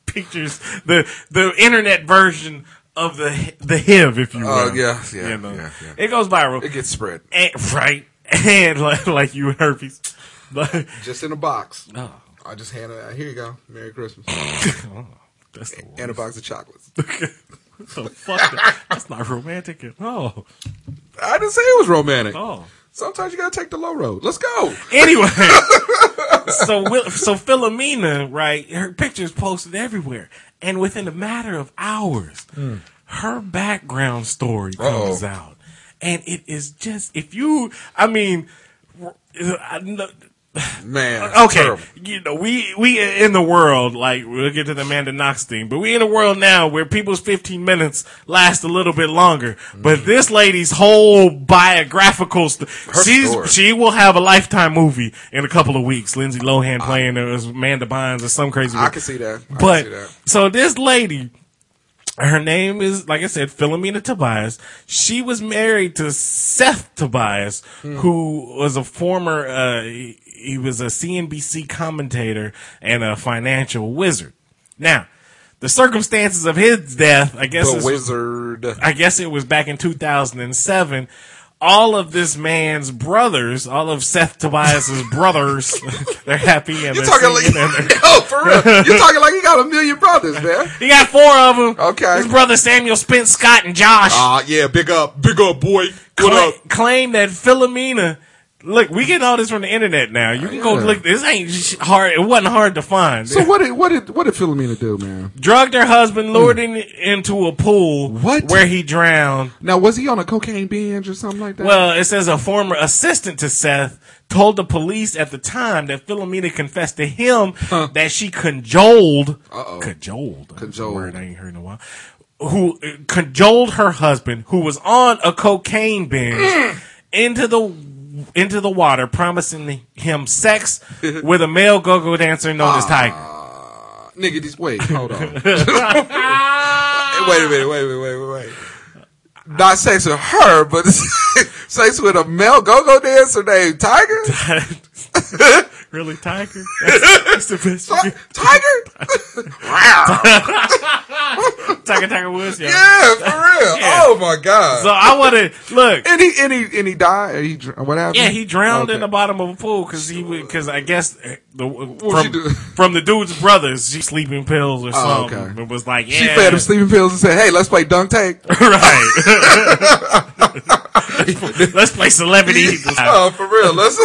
pictures, the the internet version of the the HIV, if you oh, will. Oh, yeah, yeah, you know, yeah, yeah. it goes viral, It gets spread and, right? And like, like you and herpes, just in a box. oh, I just handed it out. Here you go. Merry Christmas. Oh, that's the and a box of chocolates. What the oh, fuck? That- That's not romantic at all. I didn't say it was romantic. Oh. Sometimes you gotta take the low road. Let's go. Anyway, so Will- so Philomena, right? Her pictures posted everywhere, and within a matter of hours, hmm. her background story comes Uh-oh. out, and it is just if you, I mean. I know- Man. Okay, terrible. you know we we in the world like we'll get to the Amanda Knox thing, but we in a world now where people's fifteen minutes last a little bit longer. But mm. this lady's whole biographical, st- she's story. she will have a lifetime movie in a couple of weeks. Lindsay Lohan playing her as Amanda Bynes or some crazy. I can see that. I But see that. so this lady, her name is like I said, Philomena Tobias. She was married to Seth Tobias, Hmm. who was a former. Uh, he, he was a CNBC commentator and a financial wizard. Now, the circumstances of his death, I guess, The wizard. I guess it was back in 2007. All of this man's brothers, all of Seth Tobias's brothers, they're happy and You're they're talking like, and they're oh, for real. You're talking like you got a million brothers, man. He got four of them. Okay. His brother Samuel Spence, Scott, and Josh Ah, yeah, big up, big up, boy. What cla- up? claim that Philomena. Look, we get all this from the internet now. You can go Yeah. look. This ain't sh- hard. It wasn't hard to find. So what did what did what did Philomena do, man? Drugged her husband, mm. lured him into a pool What? where he drowned. Now was he on a cocaine binge or something like that? Well, it says a former assistant to Seth told the police at the time that Philomena confessed to him that she cajoled, Uh-oh. cajoled, Cajoled. word I ain't heard in a while, who cajoled her husband, who was on a cocaine binge, mm. into the into the water, promising him sex with a male go-go dancer known as ah, Tiger. Nigga, these wait, hold on. wait a minute, wait, wait, wait, wait, wait. Not sex with her, but sex with a male go-go dancer named Tiger. Really, Tiger? That's, that's the best. you. Tiger? Tiger, Tiger Woods, yeah. yeah, for real. Yeah. Oh my god. So I want to look. and he and he and he died. He what happened? Yeah, he drowned in the bottom of a pool because he because I guess uh, the from, from the dude's brothers, she sleeping pills or Oh, something. okay. It was like yeah, She fed him sleeping pills and said, "Hey, let's play dunk tank." right. Let's play celebrity. oh, for real. Let's.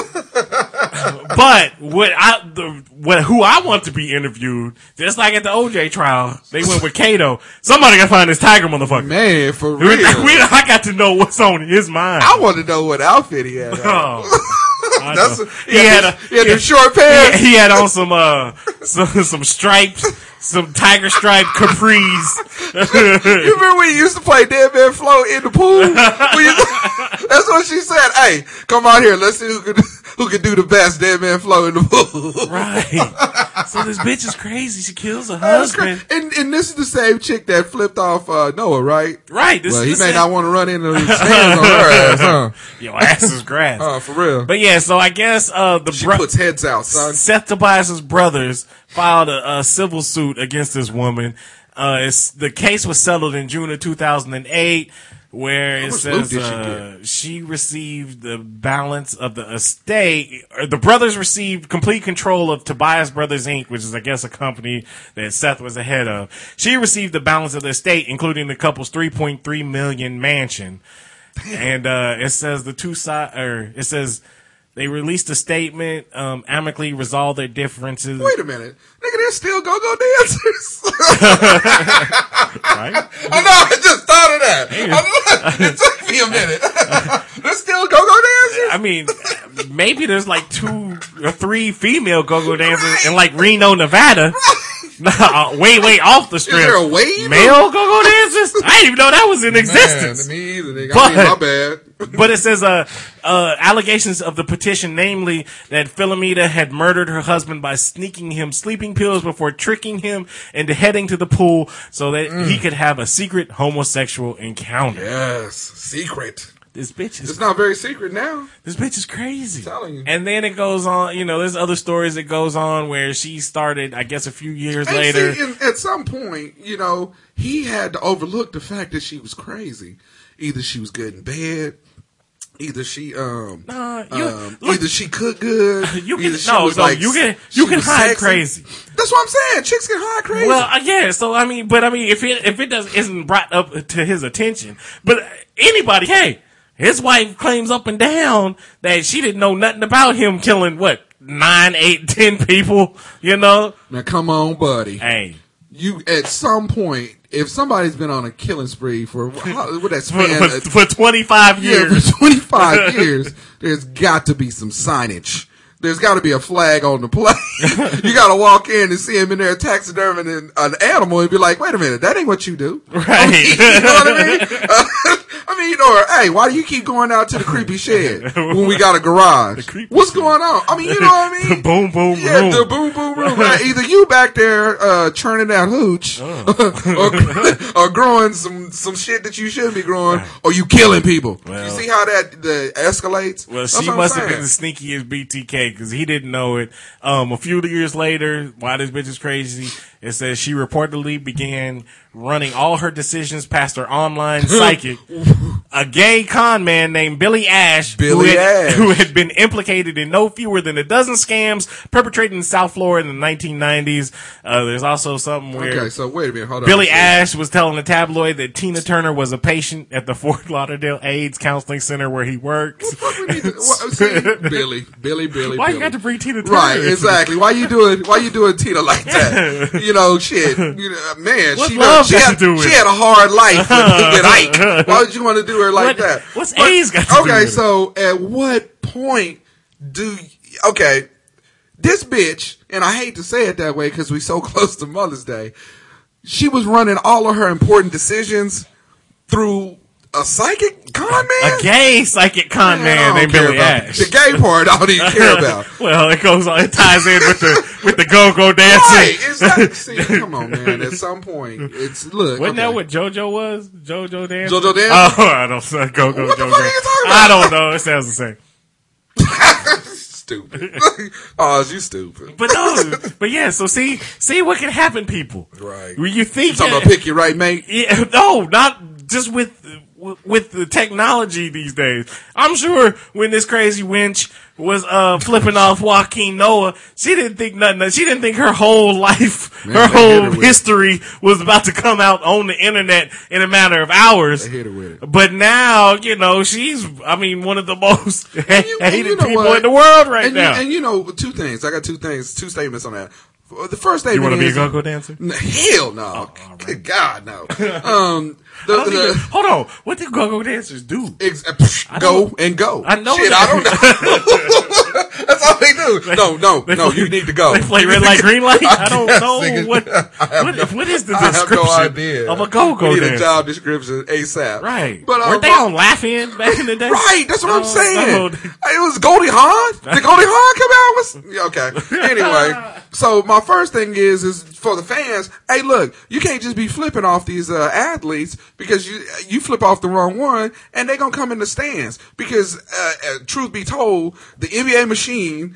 But what I the what who I want to be interviewed, just like at the OJ trial, they went with Kato. Somebody got to find this Tiger motherfucker. Man, for real. we- I got to know what's on his mind. I want to know what outfit he had. on. Oh, That's know. he, had, a he had he- short pants. he had on some uh some some stripes, some tiger stripe capris, you remember when you used to play Dead Man Flow in the pool? That's what she said. Hey, come out here. Let's see who can who can do the best Dead Man Flow in the pool. Right. so this bitch is crazy. She kills her husband. And, and this is the same chick that flipped off uh, Noah, right? Right. This well, he may same- not want to run into his hands on her ass, huh? Yo, ass is grass. Oh, for real. But yeah, so I guess uh the she bro- puts heads out, son. Seth Tobias's brothers filed a, a civil suit against this woman. Uh, it's, the case was settled in June of 2008, where it says did she uh, she received the balance of the estate. Or the brothers received complete control of Tobias Brothers Inc., which is, I guess, a company that Seth was the head of. She received the balance of the estate, including the couple's 3.3 million mansion. And uh, it says the two side, or it says they released a statement, um, amicably resolved their differences. Wait a minute. Nigga, there's still go-go dancers. Right? I know, I just thought of that. It took me a minute. there's still go-go dancers? I mean, maybe there's like two or three female go-go dancers in like Reno, Nevada. Nah, way, way off the strip. Is there a wave? Male go-go dancers? I didn't even know that was in existence. Man, me either, nigga. I mean, my But- bad. But it says, uh, uh, allegations of the petition, namely that Philomena had murdered her husband by sneaking him sleeping pills before tricking him into heading to the pool so that he Mm. could have a secret homosexual encounter. Yes, secret. This bitch is It's not very secret now. This bitch is crazy. telling you. And then it goes on, you know, there's other stories that goes on where she started, I guess a few years And later. see, and at some point, you know, he had to overlook the fact that she was crazy. Either she was good in bed, either she um, Nah, you- um look- either she cooked good, You can- no, was no, like you can- you can hide sexy. crazy. That's what I'm saying. Chicks can hide crazy. well, uh, yeah, so I mean, but I mean, if it, if it does, isn't brought up to his attention, but anybody, hey, his wife claims up and down that she didn't know nothing about him killing what, nine, eight, ten people, you know? now come on, buddy. Hey, You at some point, if somebody's been on a killing spree for how, what that span, for, for 25 Yeah, years. for 25 years, there's got to be some signage. There's got to be a flag on the plate. you got to walk in and see him in there taxiderming an animal and be like, wait a minute, that ain't what you do. Right. you know what I mean? Uh, I mean, or, hey, why do you keep going out to the creepy shed when we got a garage? creepy What's going on? I mean, you know what I mean? boom, boom, Yeah, room. the boom boom room. Right? Either you back there uh, churning that hooch, or, or growing some some shit that you shouldn't be growing, or you killing people. you see how that the escalates? Well, That's she must have been as sneaky as BTK because he didn't know it. Um, a few years later, why this bitch is crazy, it says she reportedly began running all her decisions past her online psychic, a gay con man named Billy Ash, Billy who, had, Ash. who had been implicated in no fewer than a dozen scams perpetrated in South Florida in the 1990s. Uh, there's also something where Okay, so wait a minute, hold on. Billy So- Ash was telling the tabloid that Tina Turner was a patient at the Fort Lauderdale AIDS Counseling Center where he works. What we need to- what- see, Billy, Billy, Billy. Why you got to bring Tina Turner? Right, exactly. Why you doing? Why you doing Tina like that? You know, shit. You know, man, What she love she had, to do with she had a hard life with, with Ike. Why would you want to do her like What- that? what's AIDS got to do okay, with it? so at what point do? Okay, this bitch, and I hate to say it that way because we so close to Mother's Day. She was running all of her important decisions through a psychic con man. A gay psychic con I man don't named care Billy about- Ash. The gay part, I don't even care about. well, it goes on. It ties in with the with the go go Right, dancing. exactly. See, come on, man. At some point, it's look. Wasn't okay. that what JoJo was? JoJo dancing. JoJo dancing? Oh, I don't know. Go go What the JoJo. fuck are you talking I don't know. It sounds the same. stupid? oh, you stupid. But no. but yeah. So see see what can happen, people. Right. When you think Talking that- about pick your right mate. Yeah, no, not just with with the technology these days. I'm sure when this crazy wench was uh flipping off Joakim Noah, she didn't think nothing. She didn't think her whole life, Man, her hit her whole it. history was about to come out on the internet in a matter of hours. They hit her with it. But now, you know, she's, I mean, one of the most you- and hated you know people what? in the world right and now. You, and you know, two things. I got two things, two statements on that. The first statement. you want to be a go-go dancer? Hell no. Good God, no. Um, the, the, even- hold on. What do go-go dancers do? ex- go and go. I know Shit, that. I don't know. That's all they do. no, no, no. play- You need to go. They play red light, green light. I don't guess, know nigga. what. I What, no- what is the I have description no idea. of a go-go We need a job description ASAP. Right. But uh, Weren't they on Laugh-In back in the day? Right, that's what I'm Oh, saying. no. It was Goldie Hawn. Did Goldie Hawn come out? Was okay. Anyway, so my first thing is is for the fans. Hey, look, you can't just be flipping off these uh, athletes because you you flip off the wrong one, and they're gonna come in the stands. Because uh, uh, truth be told, the NBA machine.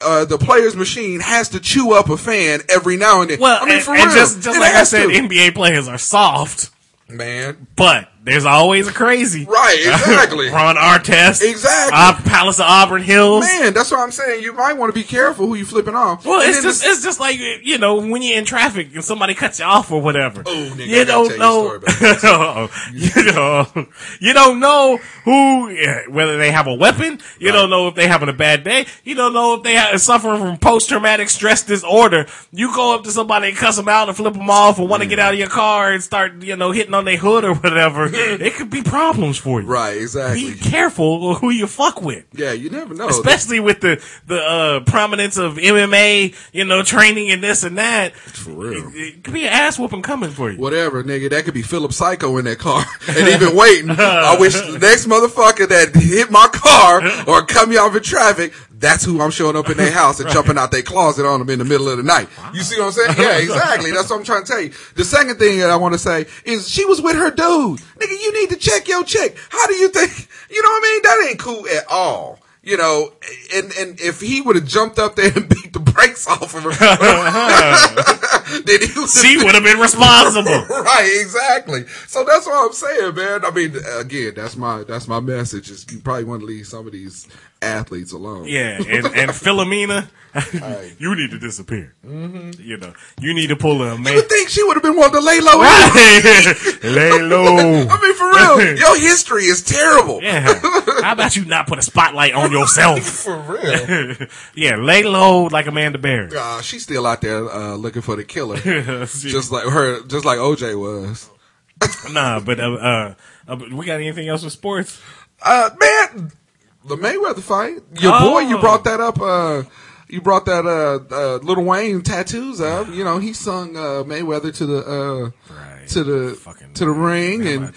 Uh, the player's machine has to chew up a fan every now and then. Well, I mean, and, for real, just, just like I said, to. NBA players are soft, man, but there's always a crazy. right? Exactly. Ron Artest. Exactly. Uh, Palace of Auburn Hills. Man, that's what I'm saying. You might want to be careful who you flipping off. Well, And it's just it's just like you know when you're in traffic and somebody cuts you off or whatever. Oh, nigga, you don't tell you know. you know, you don't know who whether they have a weapon. You don't know if they having a bad day. You don't know if they are suffering from post traumatic stress disorder. You go up to somebody and cuss them out and flip them off or want to get out of your car and start you know hitting on their hood or whatever. it could be problems for you. right, exactly. Be careful who you fuck with yeah, you never know. especially with the the uh, prominence of MMA, you know, training and this and that. For real. it, it could be an ass whooping coming for you. Whatever, nigga. That could be Philip Psycho in that car, and even waiting. I wish the next motherfucker that hit my car or cut me off in traffic. That's who I'm showing up in their house and jumping out their closet on them in the middle of the night. You see what I'm saying? Yeah, exactly. That's what I'm trying to tell you. The second thing that I want to say is she was with her dude. Nigga, you need to check your chick. How do you think? You know what I mean? That ain't cool at all. You know, and and if he would have jumped up there and beat the brakes off of her, then he was She would have been responsible. right, exactly. So that's what I'm saying, man. I mean, again, that's my that's my message. Is you probably want to leave some of these athletes alone. Yeah, and, and Philomena, you need to disappear. You know, you need to pull a You man. would think she would have been one to lay low. Lay low. I mean, for real, your history is terrible. Yeah. How about you not put a spotlight on yourself? For real. yeah, lay low like Amanda Bear. Uh, she's still out there uh, looking for the killer, just like her, just like OJ was. nah, but uh, uh, uh, we got anything else with sports? Uh, man, the Mayweather fight. Your boy, you Oh. brought that up. Uh, you brought that uh, uh, Lil Wayne tattoos up. You know, he sung uh, Mayweather to the uh, Right. to the Fucking- to the ring, and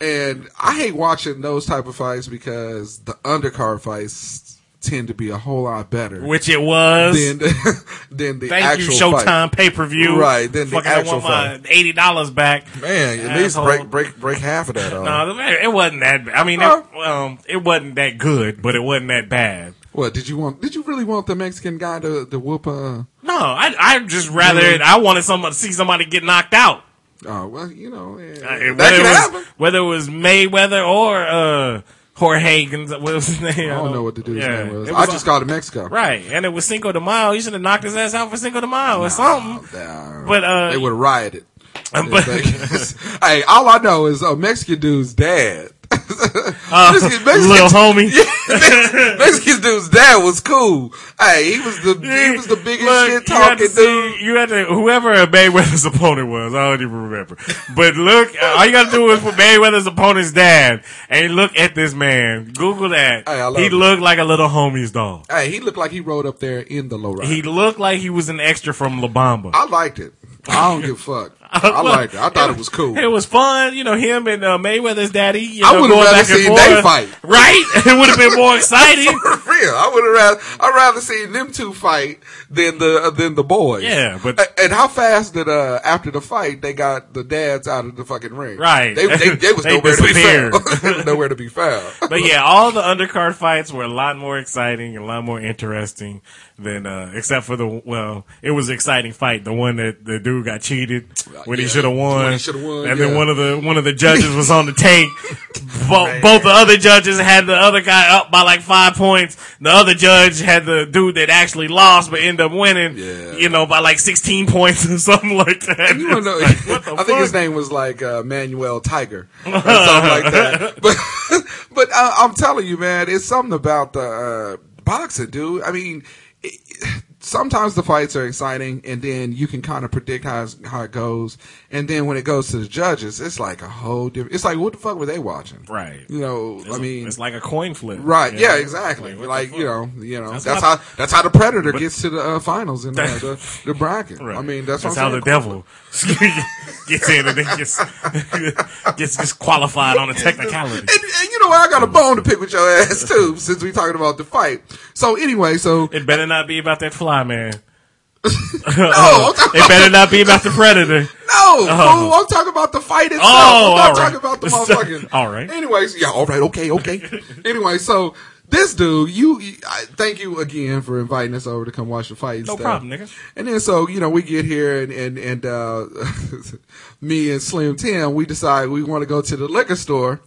and I hate watching those type of fights because the undercard fights tend to be a whole lot better Which it was. than the, than the Thank you, actual Showtime pay per view. Right, then the actual I want my eighty dollars back. Man, at least break break break half of that off. No, it wasn't that. I mean, it, um, it wasn't that good, but it wasn't that bad. What did you want? Did you really want the Mexican guy to, to whoop? Uh, No, I I just rather Really? I wanted someone to see somebody get knocked out. oh well, you know eh, Uh, that whether, it was, happen. whether it was Mayweather or uh, Jorge, what was his name? I don't know what the dude's Yeah, name was. it I just called it Mexico. right, and it was Cinco de Mayo. He should have knocked his ass out for Cinco de Mayo or something. Nah, But uh, they would have rioted. but hey, all I know is a Mexican dude's dad. Uh, Mexican- Mexican- little homie. Mexican dude's dad was cool. Hey, he was the he was the biggest Look, shit talking see- dude. You had to whoever Mayweather's opponent was. I don't even remember. But look, all you got to do is put Mayweather's opponent's dad and look at this man. Google that. Hey, he it. looked like a little homie's dog. Hey, he looked like he rode up there in the low He looked like he was an extra from La Bamba. I liked it. I don't give a fuck. I liked it. I thought it was cool. It was fun, you know. Him and uh, Mayweather's daddy. You I would've going rather seen they fight. Right? It would have been more exciting. For real, I would have rather I'd rather seen them two fight than the uh, than the boys. Yeah, but- and how fast did uh after the fight they got the dads out of the fucking ring? Right. They they, they was They nowhere to be found. nowhere to be found. But yeah, all the undercard fights were a lot more exciting, a lot more interesting than, uh, except for the, well, it was an exciting fight. The one that the dude got cheated when he Yeah, should have won. he won, And yeah. then one of the, one of the judges was on the tape. Bo- both the other judges had the other guy up by like five points. The other judge had the dude that actually lost but ended up winning, Yeah. you know, by like 16 points or something like that. You wanna know, like, what the I think his name was like uh, Manuel Tiger or something like that. But but uh, I'm telling you, man, it's something about the uh, boxing, dude. I mean, it, sometimes the fights are exciting, and then you can kind of predict how how it goes. And then when it goes to the judges, it's like a whole different. It's like what the fuck were they watching? Right. You know, It's, I mean, it's like a coin flip. Right. Yeah. know? Exactly. what Like, you know. You know. That's That's, how-. That's how the predator But- gets to the uh, finals in the, the, the bracket. Right. I mean, that's, that's how the devil gets in and then gets gets gets qualified on a technicality. And, and you know what? I got a bone to pick with your ass too, since we talking about the fight. So anyway, so It better not be about that fly man. no, I'm It better not be about the predator. No, fool, I'm talking about the fight itself. Oh, I'm not all right. talking about the motherfucking. All right. Anyways, yeah, all right, okay, okay. anyway, so this dude, you, you- I, thank you again for inviting us over to come watch the fight. and No stuff. problem, nigga. And then so you know we get here and and and uh, me and Slim Tim we decide we want to go to the liquor store.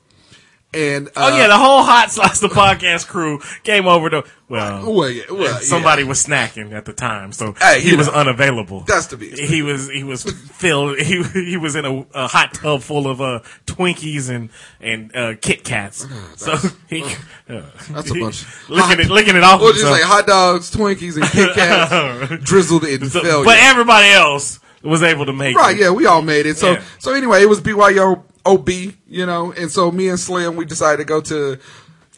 And uh, Oh yeah, the whole Hot Sauce the podcast crew came over to well, well, yeah, well, yeah. somebody was snacking at the time, so Hey, he was know. unavailable. That's to be He was he was filled. He he was in a, a hot tub full of uh, Twinkies and and uh, Kit Kats. So he uh, That's a bunch. licking it licking it off. You himself. say? Hot dogs, Twinkies, and Kit Kats drizzled in So- failure. but everybody else was able to make Right, it. yeah, we all made it. So Yeah. so anyway, it was BYO OB, you know, and so me and Slim we decided to go to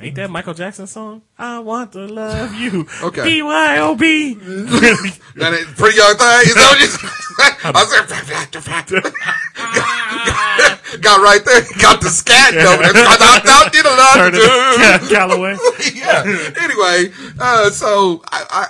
Ain't that Michael Jackson song? I want to love you. Okay. BYOB. that ain't pretty young thing. Is that what you I said got, right there, got the scat going. Turn it Callaway. yeah. Anyway, uh, so I, I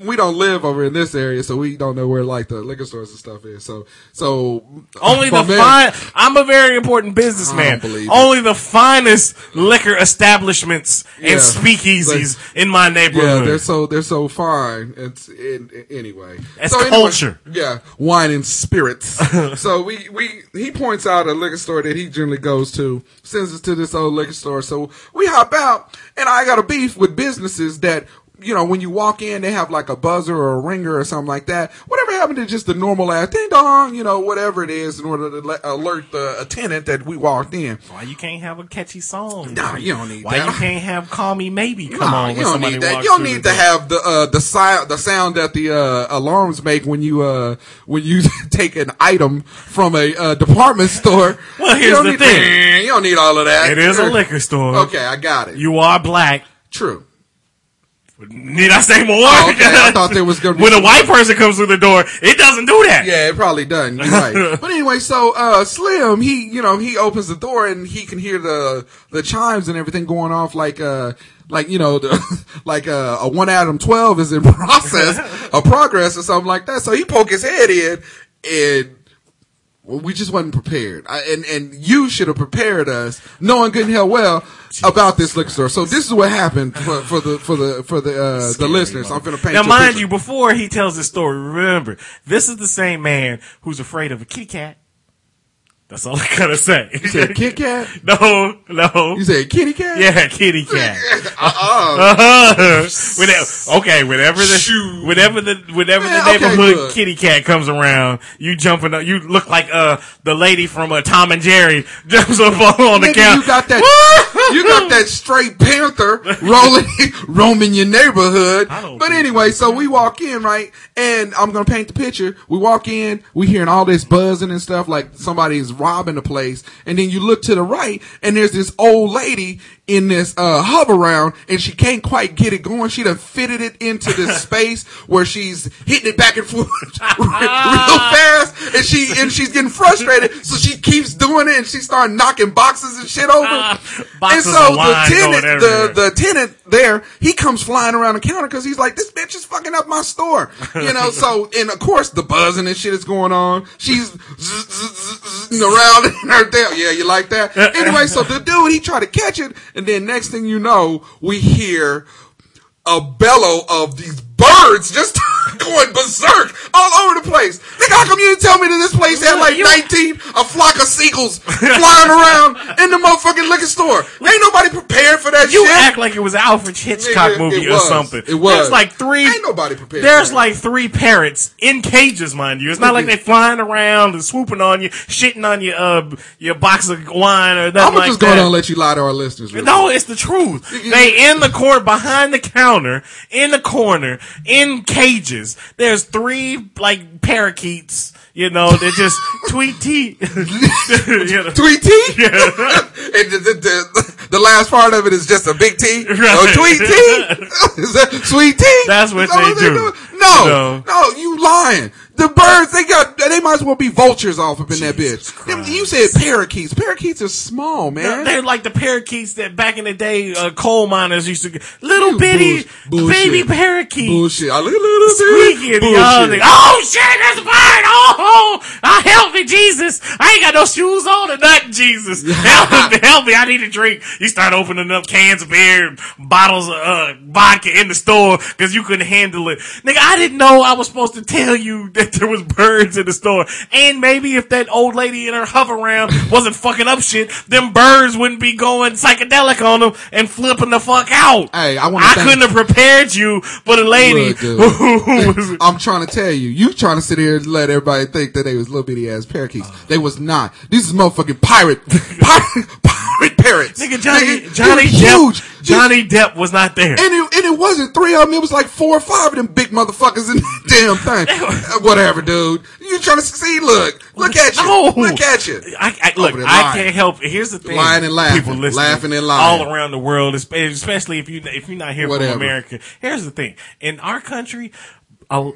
we don't live over in this area, so we don't know where like the liquor stores and stuff is. So so Only the fine. I'm a very important businessman. Believe it. Only the finest liquor establishments Yeah. and speakeasies in my neighborhood. Yeah, they're so they're so fine. It's in, in- anyway. That's so culture. Yeah, wine and spirits. so we we he points out a liquor store that he generally goes to, sends us to this old liquor store. So we hop out, and I got a beef with businesses that. You know, when you walk in, they have like a buzzer or a ringer or something like that. Whatever happened to just the normal ass ding dong, you know, whatever it is in order to le- alert the attendant that we walked in. Why you can't have a catchy song? Nah, you don't need Why that. you can't have "Call Me Maybe" come Nah, on you don't need that. You don't need to have the uh, the sound the sound that the uh, alarms make when you uh, when you take an item from a uh, department store. Well, You here's don't the need- thing. You don't need all of that. It is a liquor store. Okay, I got it. You are black. True. Need I say more? Oh, okay, I thought there was gonna when a white person comes through the door, it doesn't do that. Yeah, it probably done. You're right. but anyway, so uh Slim, he you know, he opens the door and he can hear the the chimes and everything going off like uh like you know the, like uh, a one Adam 12 is in process of progress or something like that. So he poke his head in and well, we just wasn't prepared. I, and and you should have prepared us knowing good and hell well about this liquor store. So this is what happened for, for the for the for the uh the listeners. I'm gonna paint Now, mind picture. you, before he tells this story, remember, this is the same man who's afraid of a kitty cat. That's all I gotta say. You said Kit Kat? No, no. You said kitty cat? Yeah, kitty cat. Uh-uh. Whenever, okay, whenever the whenever the whenever Man, the neighborhood look. kitty cat comes around, you jumping up. You look like uh the lady from uh, Tom and Jerry jumps up on the Nigga, counter. you got that. You got that straight panther rolling, roaming your neighborhood. But anyway, so we walk in right, and I'm gonna paint the picture. We walk in, we hearing all this buzzing and stuff, like somebody's robbing the place. And then you look to the right, and there's this old lady in this uh hover round, and she can't quite get it going. She done fitted it into this space where she's hitting it back and forth real fast, and she and she's getting frustrated, so she keeps doing it, and she started knocking boxes and shit over. and so the tenant, the the tenant there, he comes flying around the counter because he's like, "This bitch is fucking up my store," you know. so and of course the buzzing and shit is going on. She's around in her tail. Yeah, you like that? Anyway, so the dude he tried to catch it, and then next thing you know, we hear a bellow of these birds just going berserk all over the place. Nigga, how come you didn't tell me that this place had like 19, a flock of seagulls flying around in the motherfucking liquor store? Ain't nobody prepared for that You shit. act like it was Alfred Hitchcock Nigga, movie it or was. something. It was. There's like three. Ain't nobody prepared There's for that. like three parrots in cages, mind you. It's not like they flying around and swooping on you, shitting on your uh your box of wine or nothing I'm like just that. go down let you lie to our listeners. real No, it's the truth. They in the court behind the counter, in the corner, in cages. There's three like parakeets. You know, they're just tweet T. you know. Tweet T? and the, the, the, the last part of it is just a big T? Right. Oh, tweet T? is that sweet T? That's what that they do. No, No. no, you lying. The birds, they got, they might as well be vultures off up in that bitch. Them- You said parakeets. Parakeets are small, man. They're like the parakeets that back in the day uh, coal miners used to get. Little bitty Bull- bullshit. baby parakeets. Bullshit. I look a little Squeaky bit. and y'all Bullshit. think, oh shit, there's a bird! Oh, oh, help me, Jesus! I ain't got no shoes on or nothing, Jesus! Help me, help me! I need a drink. You start opening up cans of beer, bottles of uh, vodka in the store because you couldn't handle it, nigga. I didn't know I was supposed to tell you that there was birds in the store, and maybe if that old lady in her hover round wasn't fucking up shit, them birds wouldn't be going psychedelic on them and flipping the fuck out. Hey, I wanna I thank- couldn't have prepared you for the lady Look, who was I'm trying to tell you, you trying to sit here and let everybody think that they was little bitty ass parakeets. they was not. These is motherfucking pirate, pirate, pirate parrots. Nigga, Johnny, Nigga, Johnny Depp, huge. Johnny Depp was not there. And it, and it wasn't three of them. It was like four or five of them big motherfuckers in that damn thing. Uh, Whatever, dude. You trying to succeed? Look, look at you. No. Look at you. I, I, look, I can't help. it. Here's the thing: Lying and laughing. people listening, Laughing and lying. all around the world, especially if you if you're not here Whatever. from America. Here's the thing: in our country, I'll,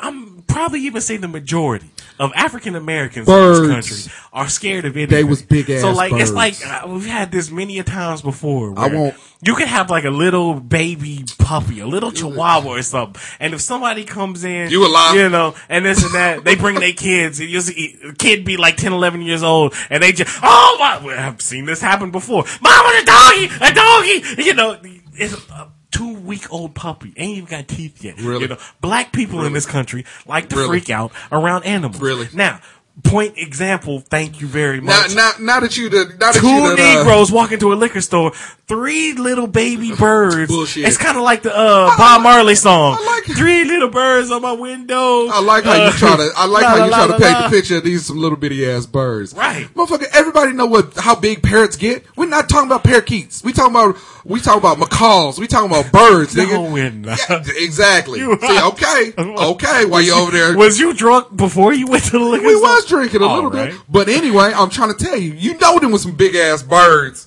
I'm probably even say the majority of African Americans in this country are scared of anything. They was big-ass So like it's like uh, we've had this many a times before. I won't- You could have like a little baby puppy, a little chihuahua or something, and if somebody comes in, You alive? you know, and this and that, they bring their kids, and you see a kid be like 10, 11 years old, and they just, oh my, well, I've seen this happen before. Mama, a doggy, a doggy, you know, it's a two week old puppy, ain't even got teeth yet. Really? You know, black people in this country like to Really? freak out around animals. Really? Now, point example, thank you very much. now, now that you, done- now that Two you, done, uh, Negroes walk into a liquor store, three little baby birds. Bullshit. It's kind of like the uh, Bob Marley song. I like it. Three little birds on my window. I like how Uh, you try to. I like la, how you la, try to la, paint la. the picture of these some little bitty ass birds. Right. motherfucker. Everybody know what how big parrots get. We're not talking about parakeets. We talking about we talking about macaws. We talking about birds. No, nigga. we're not. Yeah, exactly. See, okay, okay. While you over there, Was you drunk before you went to the liquor we store? was drinking a All little right. bit. But anyway, I'm trying to tell you, you know them was some big ass birds.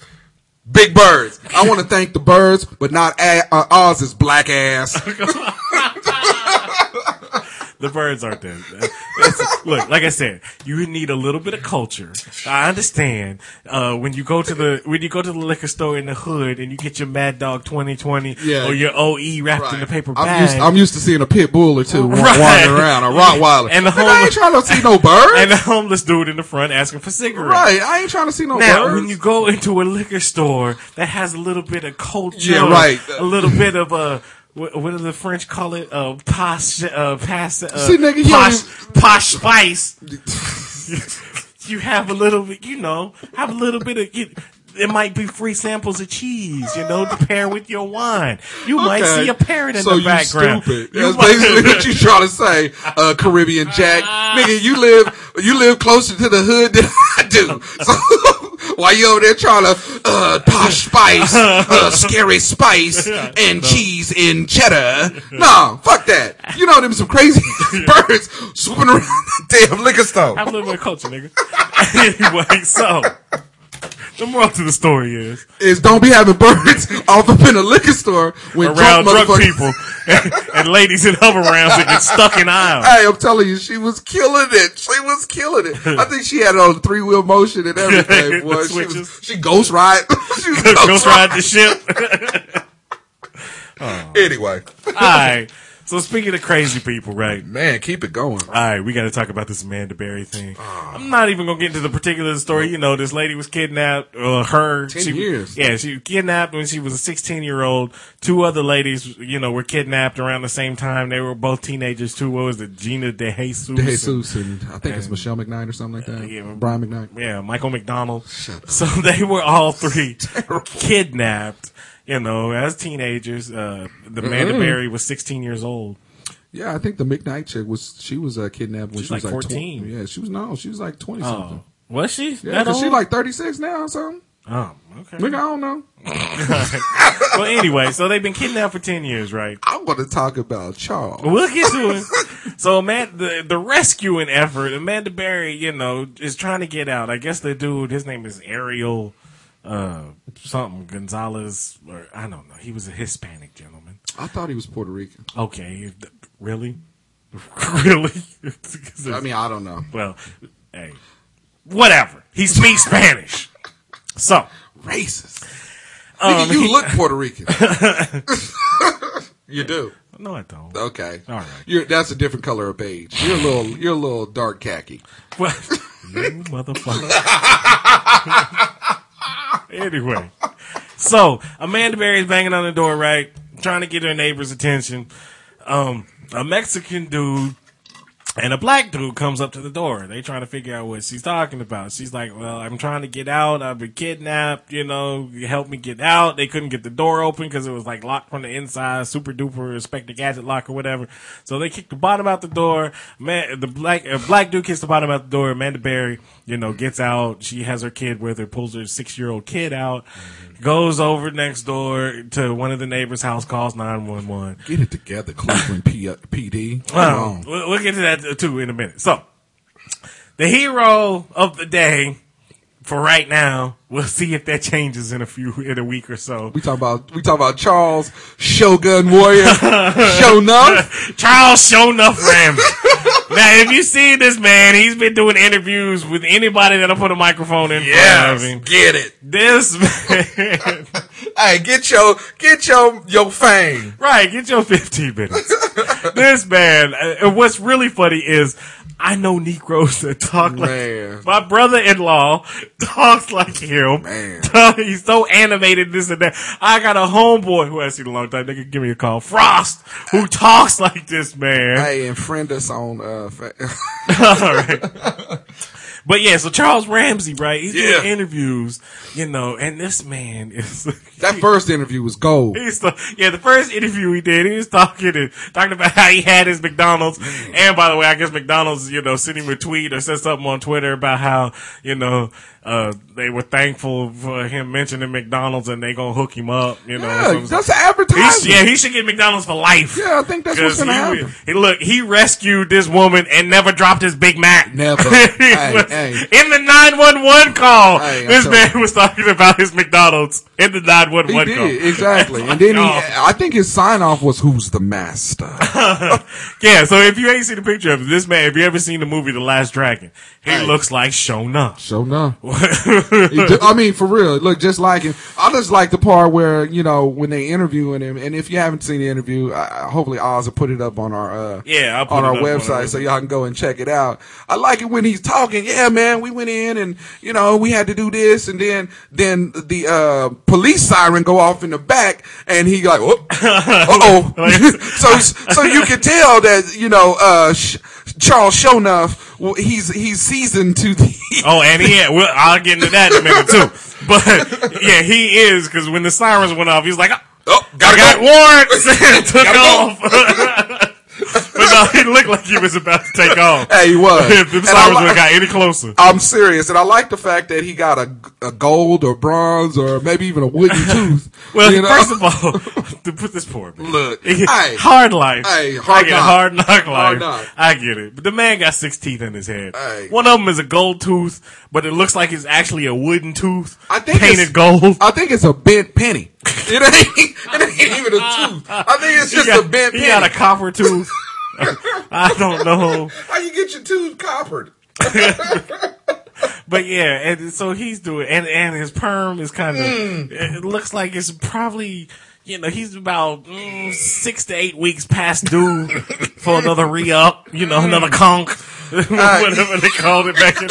Big birds. I want to thank the birds, but not a- uh, Oz's black ass. The birds aren't there. Look, like I said, you need a little bit of culture. I understand. Uh, when you go to the when you go to the liquor store in the hood and you get your Mad Dog 2020 Yeah. or your OE wrapped in a paper bag. I'm used, I'm used to seeing a pit bull or two Right. wandering around, a Rottweiler. And the Nigga, I ain't trying to see no birds. and the homeless dude in the front asking for cigarettes. right, I ain't trying to see no Now, birds. when you go into a liquor store that has a little bit of culture, Yeah, right. a little bit of a what, what do the French call it? Uh, posh, uh, pass, uh, See, nigga, posh, posh spice. you have a little bit, you know, have a little bit of. You, it might be free samples of cheese, you know, to pair with your wine. You might see a parrot in so the background. You stupid. You That's might- basically what you trying to say, uh, Caribbean Jack. Nigga, you live you live closer to the hood than I do. So while you over there trying to uh, posh spice, uh, scary spice, and cheese in cheddar. Nah, fuck that. You know them some crazy birds swooping around the damn liquor store. Have a little bit of culture, nigga. anyway, so the moral to the story is Is don't be having birds off up in a liquor store when around drunk, motherfuckers- people and, and ladies in hover rounds that get stuck in aisles. Hey, I'm telling you, she was killing it. She was killing it. I think she had it on three wheel motion and everything. Boy, she, was, she ghost ride. she was Ghost ride the ship. Anyway, All right. So speaking of crazy people, right? man, keep it going. All right, we got to talk about this Amanda Berry thing. I'm not even gonna get into the particular story. You know, this lady was kidnapped. Uh, her, 10 she, years. Yeah, she was kidnapped when she was a 16 year old. Two other ladies, you know, were kidnapped around the same time. They were both teenagers too. What was it? Gina De Jesus. De Jesus and I think it's Michelle McKnight or something like that. yeah, Brian McKnight. Yeah, Michael McDonald. So they were all three kidnapped. You know, as teenagers. Uh, the Amanda Berry was 16 years old. Yeah, I think the McKnight chick was she was uh, kidnapped when She's she was like like 14. 20. Yeah, she was no, she was like twenty something. Was she? Yeah, because she like thirty six now or something. Oh, okay. Nigga, I don't know. well, anyway, so they've been kidnapped for 10 years, right? I'm going to talk about Charles. We'll get to it. So, Amanda, the, the rescuing effort, Amanda Berry, you know, is trying to get out. I guess the dude, his name is Ariel, uh, something, Gonzalez, or I don't know. He was a Hispanic gentleman. I thought he was Puerto Rican. Okay. Really? really? I mean, I don't know. well, hey, whatever. He speaks Spanish. So, Racist. um, Nigga, you he- look Puerto Rican. you do. no, I don't. Okay. All right. You're that's a different color of beige. You're a little you're a little dark khaki. Well, you motherfucker. anyway, so Amanda Berry's banging on the door, right? Trying to get her neighbor's attention. Um, a Mexican dude and a black dude comes up to the door. They trying to figure out what she's talking about. She's like, "Well, I'm trying to get out. I've been kidnapped. You know, help me get out." They couldn't get the door open because it was like locked from the inside, super duper Inspector Gadget lock or whatever. So they kicked the bottom out the door. Man, the black uh, black dude kicks the bottom out the door. Amanda Berry, you know, gets out. She has her kid with her, pulls her six year old kid out, goes over next door to one of the neighbors' house, calls nine one one. Get it together, Cleveland P- uh, PD. Come Well, on. we'll, we'll get to that uh, too in a minute. So, the hero of the day for right now, we'll see if that changes in a few in a week or so. We talk about we talk about Charles Shogun Warrior Shonuff. Charles Shonuff Ramsey. now, if you see this man, he's been doing interviews with anybody that'll put a microphone in front of him. get it. This man, Hey, get your get your your fame. right? Get your fifteen minutes. this man, uh, and what's really funny is. I know Negroes that talk like Man. my brother-in-law talks like him. Man. He's so animated, this and that. I got a homeboy who has seen a long time. They can give me a call. Frost, who talks like this man. Hey, and friend us on uh fa- All right. But yeah, so Charles Ramsey, right? He's Yeah. doing interviews, you know, and this man is that first interview was gold. He's the, yeah, the first interview he did, he was talking and talking about how he had his McDonald's. And by the way, I guess McDonald's, you know, sent him a tweet or said something on Twitter about how, you know, uh, they were thankful for him mentioning McDonald's and they gonna hook him up, you know. Yeah, So that's an he yeah, he should get McDonald's for life. Yeah, I think that's what's gonna he, happen. he- look, he rescued this woman and never dropped his Big Mac. Never. Hey, was- hey. In the 911 call, Hey, this man was talking about his McDonald's in the He 911 call. exactly, and then he. Oh. I think his sign off was "Who's the master?" Yeah, so if you ain't seen the picture of this man, if you ever seen the movie The Last Dragon, he looks like Shona. So no. Do- I mean, for real, look just like him. I just like the part where you know when they interviewing him, and if you haven't seen the interview, uh, hopefully Oz will put it up on our uh, Yeah, on our on website our so y'all can go and check it out. I like it when he's talking. Yeah, man, we went in and you know we had to do this, and then then the uh, police siren go off in the back, and he like, uh oh. so so you can tell that you know uh, Charles Shonuff, well, he's he's seasoned to the. Oh, and he, well, I'll get into that in a minute too. But yeah, he is because when the sirens went off, he's like, Oh, oh I gotta got go. warrants and took Gotta off. but no, he looked like he was about to take off. Hey, he was. if the sirens li- would have got any closer. I'm serious, and I like the fact that he got a, a gold or bronze or maybe even a wooden tooth. Well, you know? first of all, to put this poor man. Look, He- hey. hard life. Hey, hard I get knock. hard knock life. Hard knock. I get it. But the man got six teeth in his head. Hey. One of them is a gold tooth, but it looks like it's actually a wooden tooth. I think painted gold. I think it's a bent penny. It ain't, it ain't even a tooth. I think it's just got, a bent he penny. got a copper tooth. I don't know. How you get your tooth coppered? But yeah, and so he's doing, and and his perm is kind of. Hmm. It looks like it's probably. You know, he's about mm, six to eight weeks past due for another re up. You know, another conk, whatever they called it back in,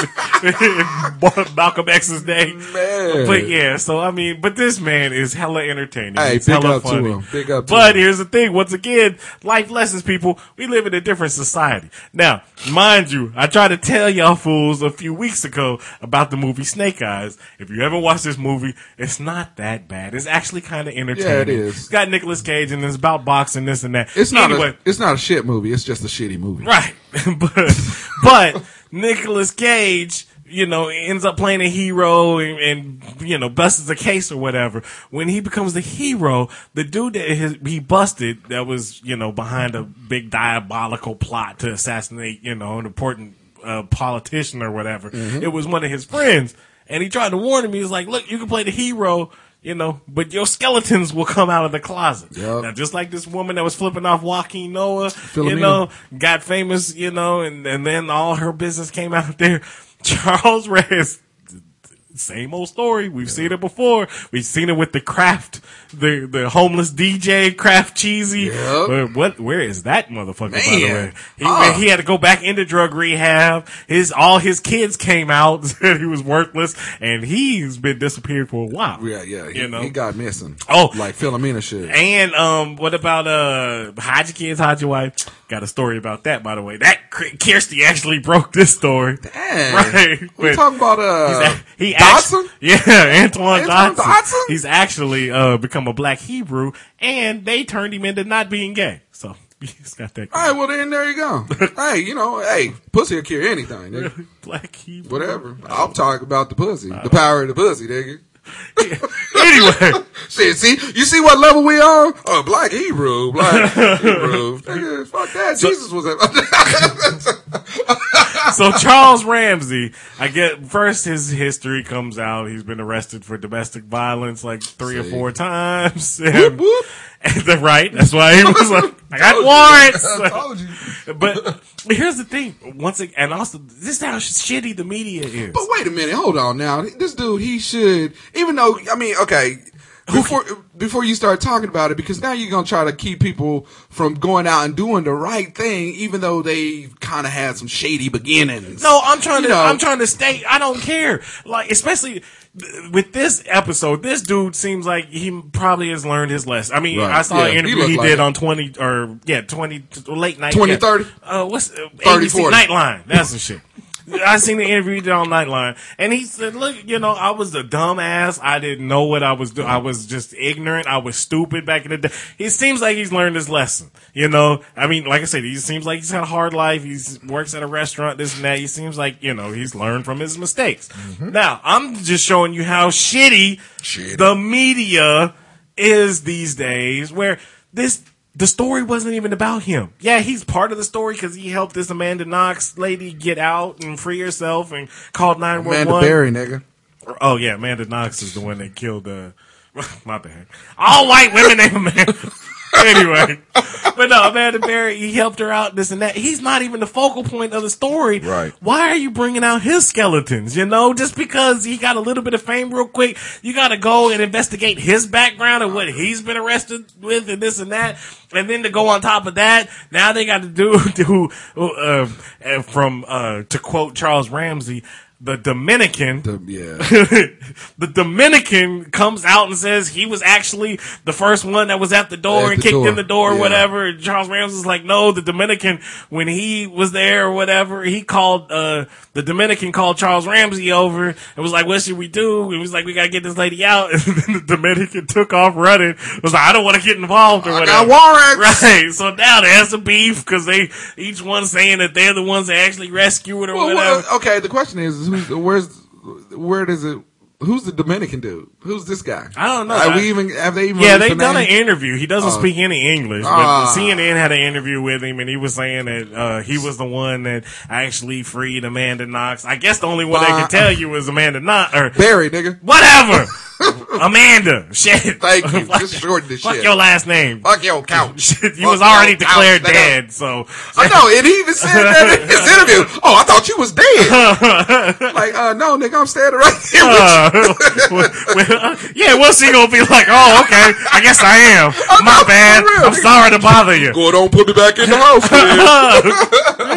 in Malcolm X's day. Man. But yeah, so I mean, but this man is hella entertaining. Hey, He's big hella up to funny. him. Big up but him. here's the thing. Once again, life lessons, people. We live in a different society. Now, mind you, I tried to tell y'all fools a few weeks ago about the movie Snake Eyes. If you ever watched this movie, it's not that bad. It's actually kind of entertaining. Yeah, is. It's got Nicolas Cage and it's about boxing, this and that. It's not anyway, a, it's not a shit movie. It's just a shitty movie. Right. but but Nicolas Cage you know, ends up playing a hero and, and you know, busts a case or whatever. When he becomes the hero, the dude that his, he busted that was, you know, behind a big diabolical plot to assassinate, you know, an important uh, politician or whatever. Mm-hmm. It was one of his friends. And he tried to warn him. He was like, look, you can play the hero, you know, but your skeletons will come out of the closet. Yup. Now, just like this woman that was flipping off Joakim Noah, you know, got famous, you know, and, and then all her business came out there. Charles Reyes, same old story. We've seen it before. We've seen it with the craft, the the homeless DJ, craft cheesy. Yep. But what? Where is that motherfucker? By the way, he, Ah. he had to go back into drug rehab. His all his kids came out said he was worthless, and he's been disappeared for a while. Yeah, yeah. He, You know? he got missing. Oh. like Philomena shit. And um, what about uh, hide your kids, hide your wife? Got a story about that, by the way. That Kirsty actually broke this story. Dang. Right. We talking about uh he Dodson? act- yeah, Antoine, Antoine Dodson. Dodson? He's actually uh become a black Hebrew, and they turned him into not being gay. So he's got that All right, well then there you go. hey, you know, hey, pussy will cure anything, nigga. black Hebrew. Whatever. I'll talk about the pussy, the power of the pussy, nigga. anyway, Shit, see, you see what level we on? Oh, black Hebrew, black Hebrew. Nigga, fuck that. Jesus was at. So Charles Ramsey, I get first his history comes out. He's been arrested for domestic violence like three or four times. whoop, whoop. and right, that's why he was like, I got warrants. I told you. But here's the thing. Once again, and also, this is how shitty the media is. But wait a minute, hold on now. This dude, he should, even though, I mean, okay, before before you start talking about it, because now you're gonna try to keep people from going out and doing the right thing, even though they kind of had some shady beginnings. No, I'm trying You to. know. I'm trying to stay. I don't care. Like, especially with this episode, this dude seems like he probably has learned his lesson. I mean, Right. I saw Yeah, an interview looked he, did it. on twenty or yeah, twenty late night 20, yeah. 30? Uh, what's uh, 30, ABC 40. Nightline? That's some shit. I seen the interview on Nightline, and he said, "Look, you know, I was a dumbass. I didn't know what I was doing. I was just ignorant. I was stupid back in the day." It seems like he's learned his lesson. You know, I mean, like I said, he seems like he's had a hard life. He works at a restaurant, this and that. He seems like you know he's learned from his mistakes. Mm-hmm. Now, I'm just showing you how shitty, Shitty. the media is these days, where this the story wasn't even about him. Yeah, he's part of the story because he helped this Amanda Knox lady get out and free herself and called 911. Amanda. Berry, nigga. Oh yeah, Amanda Knox is the one that killed uh my bad. All white women named Amanda. anyway. But no, Amanda Berry, he helped her out, this and that. He's not even the focal point of the story. Right. Why are you bringing out his skeletons? You know, just because he got a little bit of fame real quick, you gotta go and investigate his background and what he's been arrested with and this and that. And then to go on top of that, now they got to do, do, uh, uh, from, uh, to quote Charles Ramsey, the Dominican The- yeah. the Dominican comes out and says he was actually the first one that was at the door At and the kicked door, in the door or yeah. whatever. And Charles Ramsey's like, no, the Dominican, when he was there or whatever, he called, uh, the Dominican called Charles Ramsey over and was like, what should we do? And he was like, we gotta get this lady out. And then the Dominican took off running. Was like, I don't want to get involved or I whatever. Right. So now there's a beef because they, each one saying that they're the ones that actually rescued it or Well, whatever. well, okay, the question is, is who's, where's, where does it, who's the Dominican dude? Who's this guy? I don't know. We even, have they even Yeah, they've the done an interview. He doesn't speak any English, but Ah. CNN had an interview with him, and he was saying that uh, he was the one that actually freed Amanda Knox. I guess the only one that Bah. can tell you is Amanda Knox, or Berry, nigga. whatever. Amanda, shit. Thank you. Fuck- Just shorten the Fuck shit. your last name. Fuck your couch. Shit, you Fuck was already declared couch, nigga. dead, so I know, and he even said that in his interview. Oh, I thought you was dead. like, uh, no, nigga, I'm standing right here with you. Uh, well, yeah, what's he gonna be like? Oh, okay, I guess I am. My no, bad. real. I'm sorry to bother you. Go on, put me back in the house, man.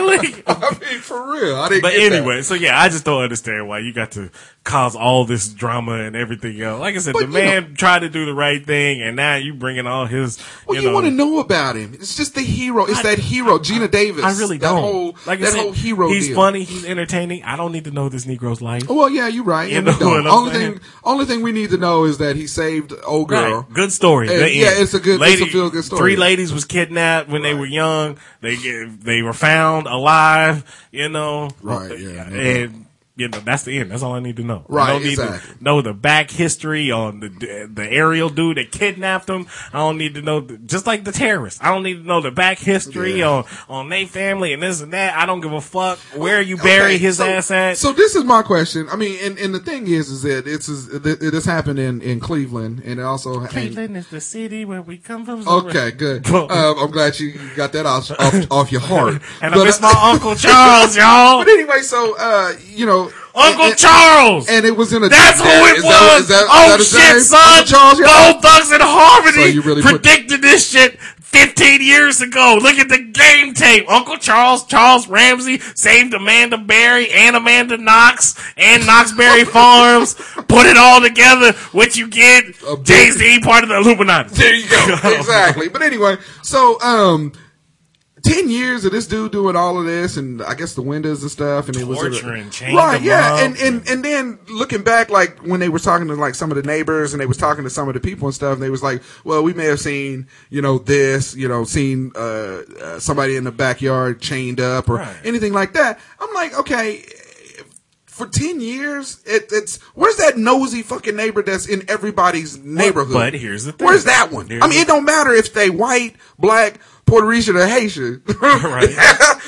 really? I mean, for real. I didn't But get that. anyway, so yeah, I just don't understand why you got to cause all this drama and everything else. Like I said, But, the man tried to do the right thing, and now you bringing all his. Well, you you, know, want to know about him. It's just the hero. It's that hero, Geena Davis. I really that don't. Whole, like I that said, whole hero He's deal. funny. He's entertaining. I don't need to know this Negro's life. Well, yeah, you're right. You know don't. what I'm only saying? thing, only thing we need to know is that he saved old girl. Right. Good story. And, yeah, end. it's a good- it's a feel-good story. Three ladies was kidnapped when they were young. They get- they were found alive. You know. Right, yeah, And you know, that's the end. That's all I need to know. Right, I don't need exactly. to know the back history on the the Ariel dude that kidnapped him. I don't need to know, the, just like the terrorists. I don't need to know the back history Yeah. on on their family and this and that. I don't give a fuck where you bury Okay, his so, ass at. So this is my question. I mean, and, and the thing is, is that it's it, this happened in in Cleveland, and it also and- Cleveland is the city where we come from. Okay, good. Um, I'm glad you got that off off, off your heart. And But, I miss uh, my Uncle Charles, y'all. But anyway, so uh, you know, Uncle and- Charles. and it was in a. That's who it is was. that- is that- is oh that shit, son! Uncle Charles, yeah. Bone Thugs-n-Harmony So you really put- predicted this shit 15 years ago. Look at the game tape. Uncle Charles, Charles Ramsey saved Amanda Berry and Amanda Knox and Knoxberry Farms. Put it all together. What you get? Jay Z part of the Illuminati. There you go. exactly. But anyway, so um. Ten years of this dude doing all of this, and I guess the windows and stuff, and it was chained right, yeah, and and and then looking back, like when they were talking to like some of the neighbors, and they was talking to some of the people and stuff, and they was like, well, we may have seen, you know, this, you know, seen uh, uh somebody in the backyard chained up or Right. anything like that. I'm like, okay, for 10 years, it, it's, where's that nosy fucking neighbor that's in everybody's neighborhood? but here's the thing. Where's that one? Here's I mean, it don't matter if they white, black, Puerto Rican, or Haitian.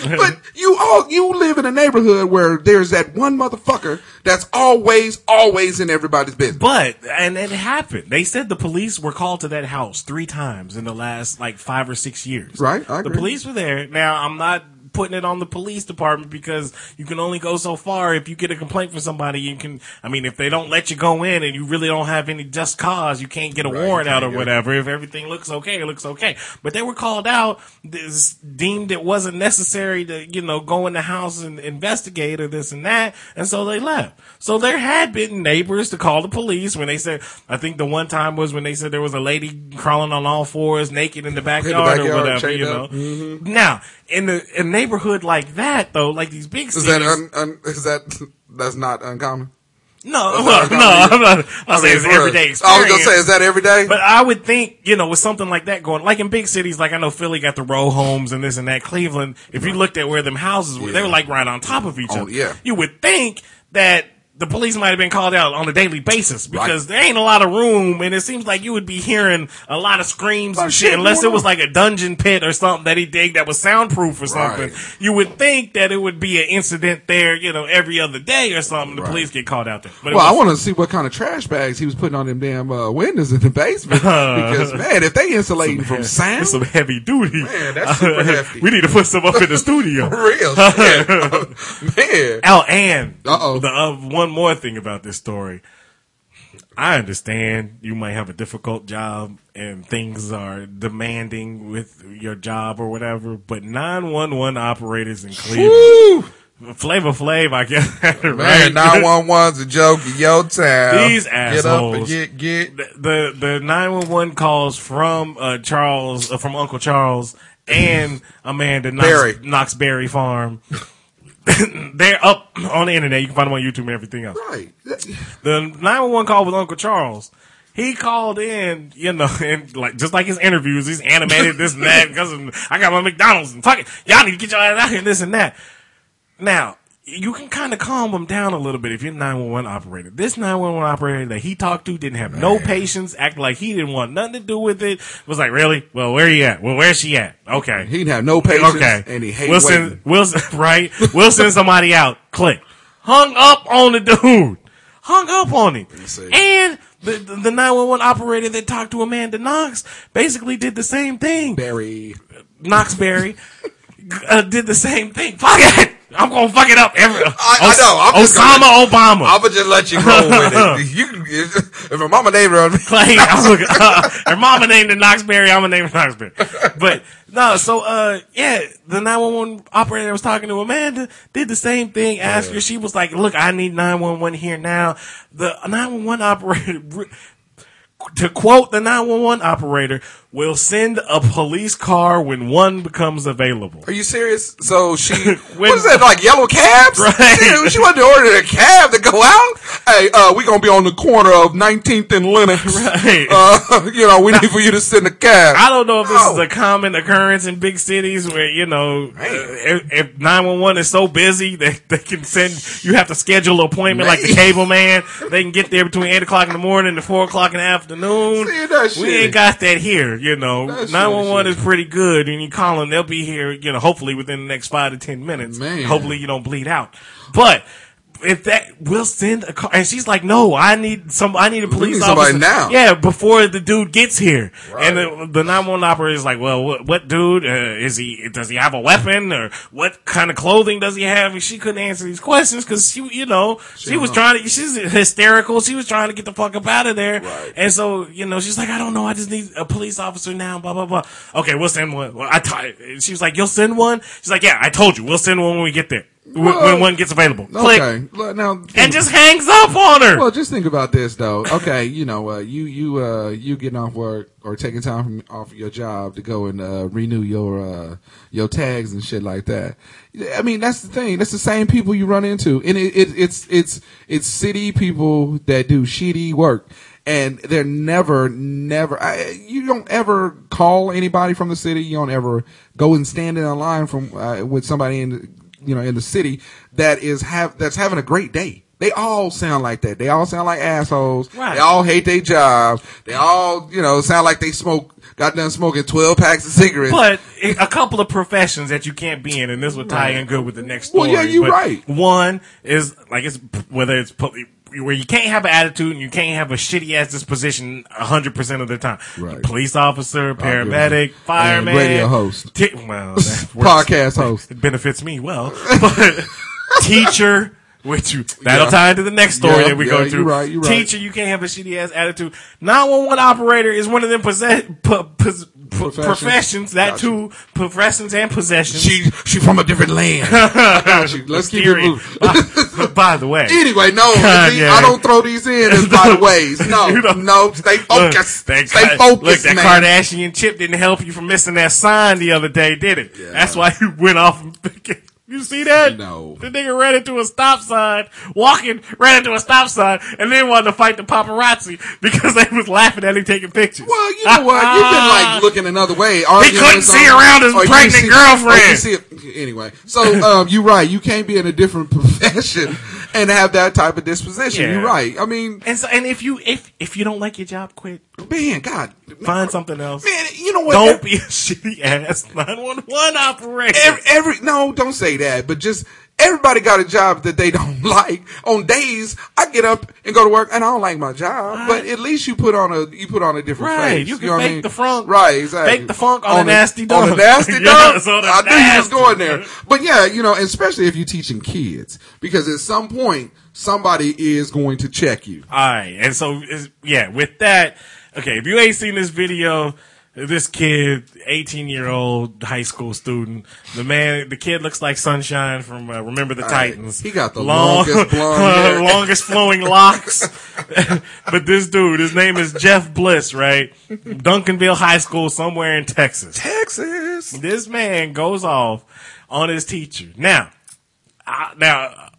Right. but you all, you live in a neighborhood where there's that one motherfucker that's always, always in everybody's business. But and it happened. They said the police were called to that house three times in the last like five or six years. Right, I the agree. police were there. Now I'm not putting it on the police department because you can only go so far. If you get a complaint from somebody you can i mean if they don't let you go in and you really don't have any just cause you can't get a Right, warrant out or whatever. If everything looks okay it looks okay. But they were called out this deemed it wasn't necessary to you know go in the house and investigate or this and that and so they left. So there had been neighbors to call the police when they said i think the one time was when they said there was a lady crawling on all fours naked in the backyard, backyard, or whatever you know. Now in the a neighborhood like that though like these big Is cities that, un, un, is that, that's not uncommon? no That's well, not no i'm not I i'll say mean, it's everyday I was gonna say, is that every day? but I would think, you know, with something like that going, like in big cities, like I know Philly got the row homes and this and that. Cleveland, if you looked at where them houses were, they were like right on top of each Oh, other. yeah. You would think that the police might have been called out on a daily basis because there ain't a lot of room and it seems like you would be hearing a lot of screams and shit unless it was like a dungeon pit or something that he digged that was soundproof or something. Right. You would think that it would be an incident there, you know, every other day or something. The Right. police get called out there. But Well, I want to see what kind of trash bags he was putting on them damn uh, windows in the basement. because man, if they insulating from sound, It's some heavy duty. Man, that's super hefty. we need to put some up in the studio. for real shit. man. Oh, and Uh-oh. the uh, one more thing about this story. I understand you might have a difficult job and things are demanding with your job or whatever, but 911 operators in Cleveland, Flavor Flav, I guess, Man, right? one one's a joke in your town. These assholes. Get up and get get. the the the nine one one calls from uh, Charles uh, from Uncle Charles and Amanda Knox, Berry. Farm. They're up on the internet. You can find them on YouTube and everything else. Right. The nine one one call with Uncle Charles. He called in, you know, and like just like his interviews, he's animated this and that because I got my McDonald's and fuck it, y'all need to get your ass out here, and this and that. Now, you can kind of calm him down a little bit if you're a 911 operator. This 911 operator that he talked to didn't have no patience, acted like he didn't want nothing to do with it. Was like, really? Well, where you at? Well, where's she at? Okay. He didn't have no patience. Okay. And he hated waiting. send, right? We'll send somebody out. Click. Hung up on the dude. Hung up on him. And the, the, the 911 operator that talked to Amanda Knox basically did the same thing. Berry. Knoxberry uh, did the same thing. Fuck it! I'm gonna fuck it up. Every, I- I know. I'm Osama Obama. I'm gonna just let you roll with it. You can, if my mama named her, like, I'm gonna- uh, her mama named it Knoxberry, I'm gonna name it Knoxberry. But no, so uh, yeah, the 911 operator was talking to Amanda did the same thing. Asked her, she was like, "Look, I need 911 here now." The 911 operator. To quote the 911 operator, will send a police car when one becomes available. Are you serious? So she, When- what is that, like yellow cabs? Right. She, she wanted to order a cab to go out? Hey, uh, we gonna be on the corner of 19th and Lenox. Right. Uh, you know, we need for you to send a cab. I don't know if this is Oh. a common occurrence in big cities where, you know, uh, if, if 911 is so busy that they can send, you have to schedule an appointment like the cable man. They can get there between 8 o'clock in the morning and 4 o'clock in the afternoon. See, that We shit. ain't got that here, you know. That 911 is is pretty good and you call them, they'll be here, you know, hopefully within the next 5 to 10 minutes. Man. Hopefully you don't bleed out. But, if that we'll send a car, and she's like, "No, I need some. I need a police need officer now." Yeah, before the dude gets here." Right. And the, the 911 operator is like, "Well, what, what dude uh, is he? Does he have a weapon, or what kind of clothing does he have?" And she couldn't answer these questions because she, you know, she, was trying to. She's hysterical. She was trying to get the fuck up out of there. Right. And so, you know, she's like, "I don't know. I just need a police officer now." Blah blah blah. Okay, we'll send one. Well, I t- she was like, "You'll send one." She's like, "Yeah, I told you. We'll send one when we get there." When, when one gets available. Click Okay. Now, and just hangs up on her. Well, just think about this though. Okay, you know, uh, you you uh, you getting off work or taking time from off your job to go and uh, renew your uh, your tags and shit like that. I mean, that's the thing. That's the same people you run into, and it, it it's it's it's city people that do shitty work. And they're never, never. I, you don't ever call anybody from the city. You don't ever go and stand in a line from uh, with somebody in, the, you know, in the city that is have that's having a great day. They all sound like that. They all sound like assholes. Right. They all hate their job. They all, you know, sound like they smoke, got done smoking 12 packs of cigarettes. But a couple of professions that you can't be in, and this would tie in good with the next story. Well, yeah, you're but right. One is like it's whether it's where you can't have an attitude and you can't have a shitty ass disposition hundred percent of the time. Right. Police officer, paramedic, fireman, radio host. Ti- well. Podcast host. It benefits me well, but teacher. Which you, that'll Yeah. tie into the next story Yeah, that we yeah, go you're through. right, you're right. Teacher, you can't have a shitty ass attitude. 911 operator is one of them possess, po- pos- Professions. professions. That Gotcha. too, professions and possessions. she, she from a different land. Let's keep it moving. by, by the way, Anyway, no, see, I don't throw these in as by the ways. No, You don't- no, stay Look, focused. that stay focused, Look, that man. Kardashian chip didn't help you from missing that sign the other day, did it? That's why you went off. and You see that? No. The nigga ran into a stop sign, walking, ran into a stop sign, and then wanted to fight the paparazzi because they was laughing at him taking pictures. Well, you know what? You've been like looking another way. arguing couldn't see around his you pregnant see- girlfriend. see it- anyway, so um, you're right. You can't be in a different profession and have that type of disposition. Yeah. You're right. I mean, And so, and if you if if you don't like your job, quit. man, God, Find something else. man, you know what? Don't be a shitty ass 911 operator. every, every no, don't say that, but just everybody got a job that they don't like. On days, I get up and go to work, and I don't like my job, but at least you put on a you put on a different Right, face. you can know what I mean? the funk. right? Exactly. Fake the funk on a the- nasty dog. On a nasty dog. Yes, on a I knew you was going there, but yeah, you know, especially if you're teaching kids, because at some point somebody is going to check you. All right, and so yeah, with that, okay, if you ain't seen this video, this kid, eighteen year old high school student, the man, the kid looks like Sunshine from uh, Remember the All right, Titans. he got the longest blonde longest flowing locks. but this dude, his name is Jeff Bliss, right? Duncanville High School, somewhere in Texas. Texas. This man goes off on his teacher. Now, I, now,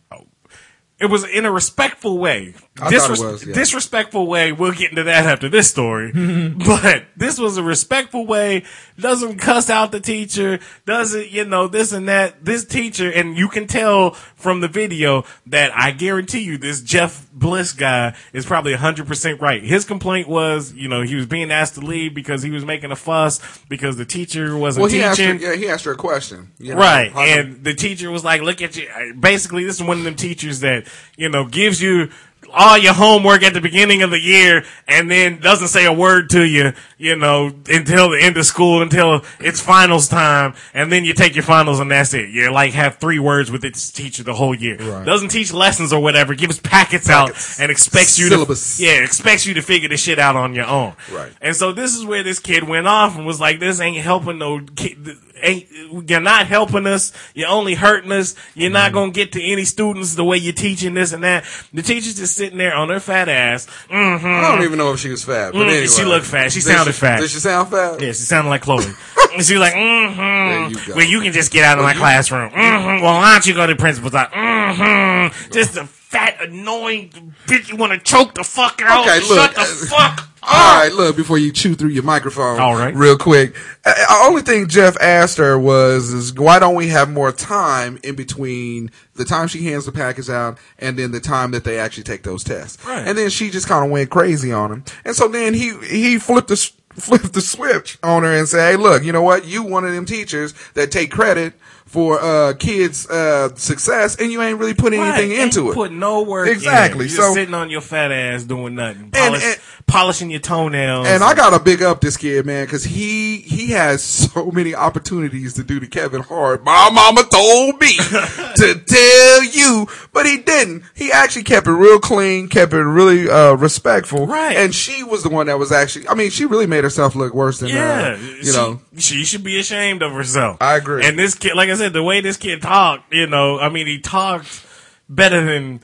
it was in a respectful way. I was, yeah. Disrespectful way. We'll get into that after this story. but this was a respectful way. Doesn't cuss out the teacher. Doesn't you know this and that. This teacher, and you can tell from the video that I guarantee you, this Jeff Bliss guy is probably hundred percent right. His complaint was, you know, he was being asked to leave because he was making a fuss because the teacher wasn't Well, he asked her, teaching. yeah, he asked her a question. you know, Right. And the teacher was like, look at you. Basically, this is one of them teachers that, you know, gives you all your homework at the beginning of the year and then doesn't say a word to you, you know, until the end of school, until it's finals time. And then you take your finals and that's it. You like have three words with this teacher the whole year. Right. Doesn't teach lessons or whatever, gives packets, Packets. out and expects you Syllabus. to, yeah, expects you to figure this shit out on your own. Right. And so this is where this kid went off and was like, this ain't helping no kid. Ain't you're not helping us. You're only hurting us. You're not gonna get to any students the way you're teaching this and that. The teacher's just sitting there on her fat ass. Mm-hmm. I don't even know if she was fat, but Mm, anyway. she looked fat. She sounded fat. Did she sound fat? Yeah, she sounded like Chloe. and she was like, mm-hmm. you. Well, you can just get out of my classroom. Mm-hmm. Well, why don't you go to the principal's office? Mm-hmm. Just a fat, annoying bitch you want to choke the fuck out. Okay, look, Shut the uh, fuck All right, look, before you chew through your microphone, All right. real quick. Uh, The only thing Jeff asked her was, is why don't we have more time in between the time she hands the package out and then the time that they actually take those tests? Right. And then she just kind of went crazy on him. And so then he, he flipped the, flipped the switch on her and said, hey, look, you know what? You one of them teachers that take credit for, uh, kids, uh, success and you ain't really putting anything Right, into ain't it. Put no work. Exactly, so- sitting on your fat ass doing nothing, polish, and- polishing your toenails. And I gotta big up this kid, man, because he he has so many opportunities to do to Kevin Hart. My mama told me to tell you, but he didn't. He actually kept it real clean, kept it really uh, respectful, Right. And she was the one that was actually. I mean, she really made herself look worse than Yeah, uh, you she, know. she should be ashamed of herself. I agree. And this kid, like I said, the way this kid talked, you know, I mean, he talked better than,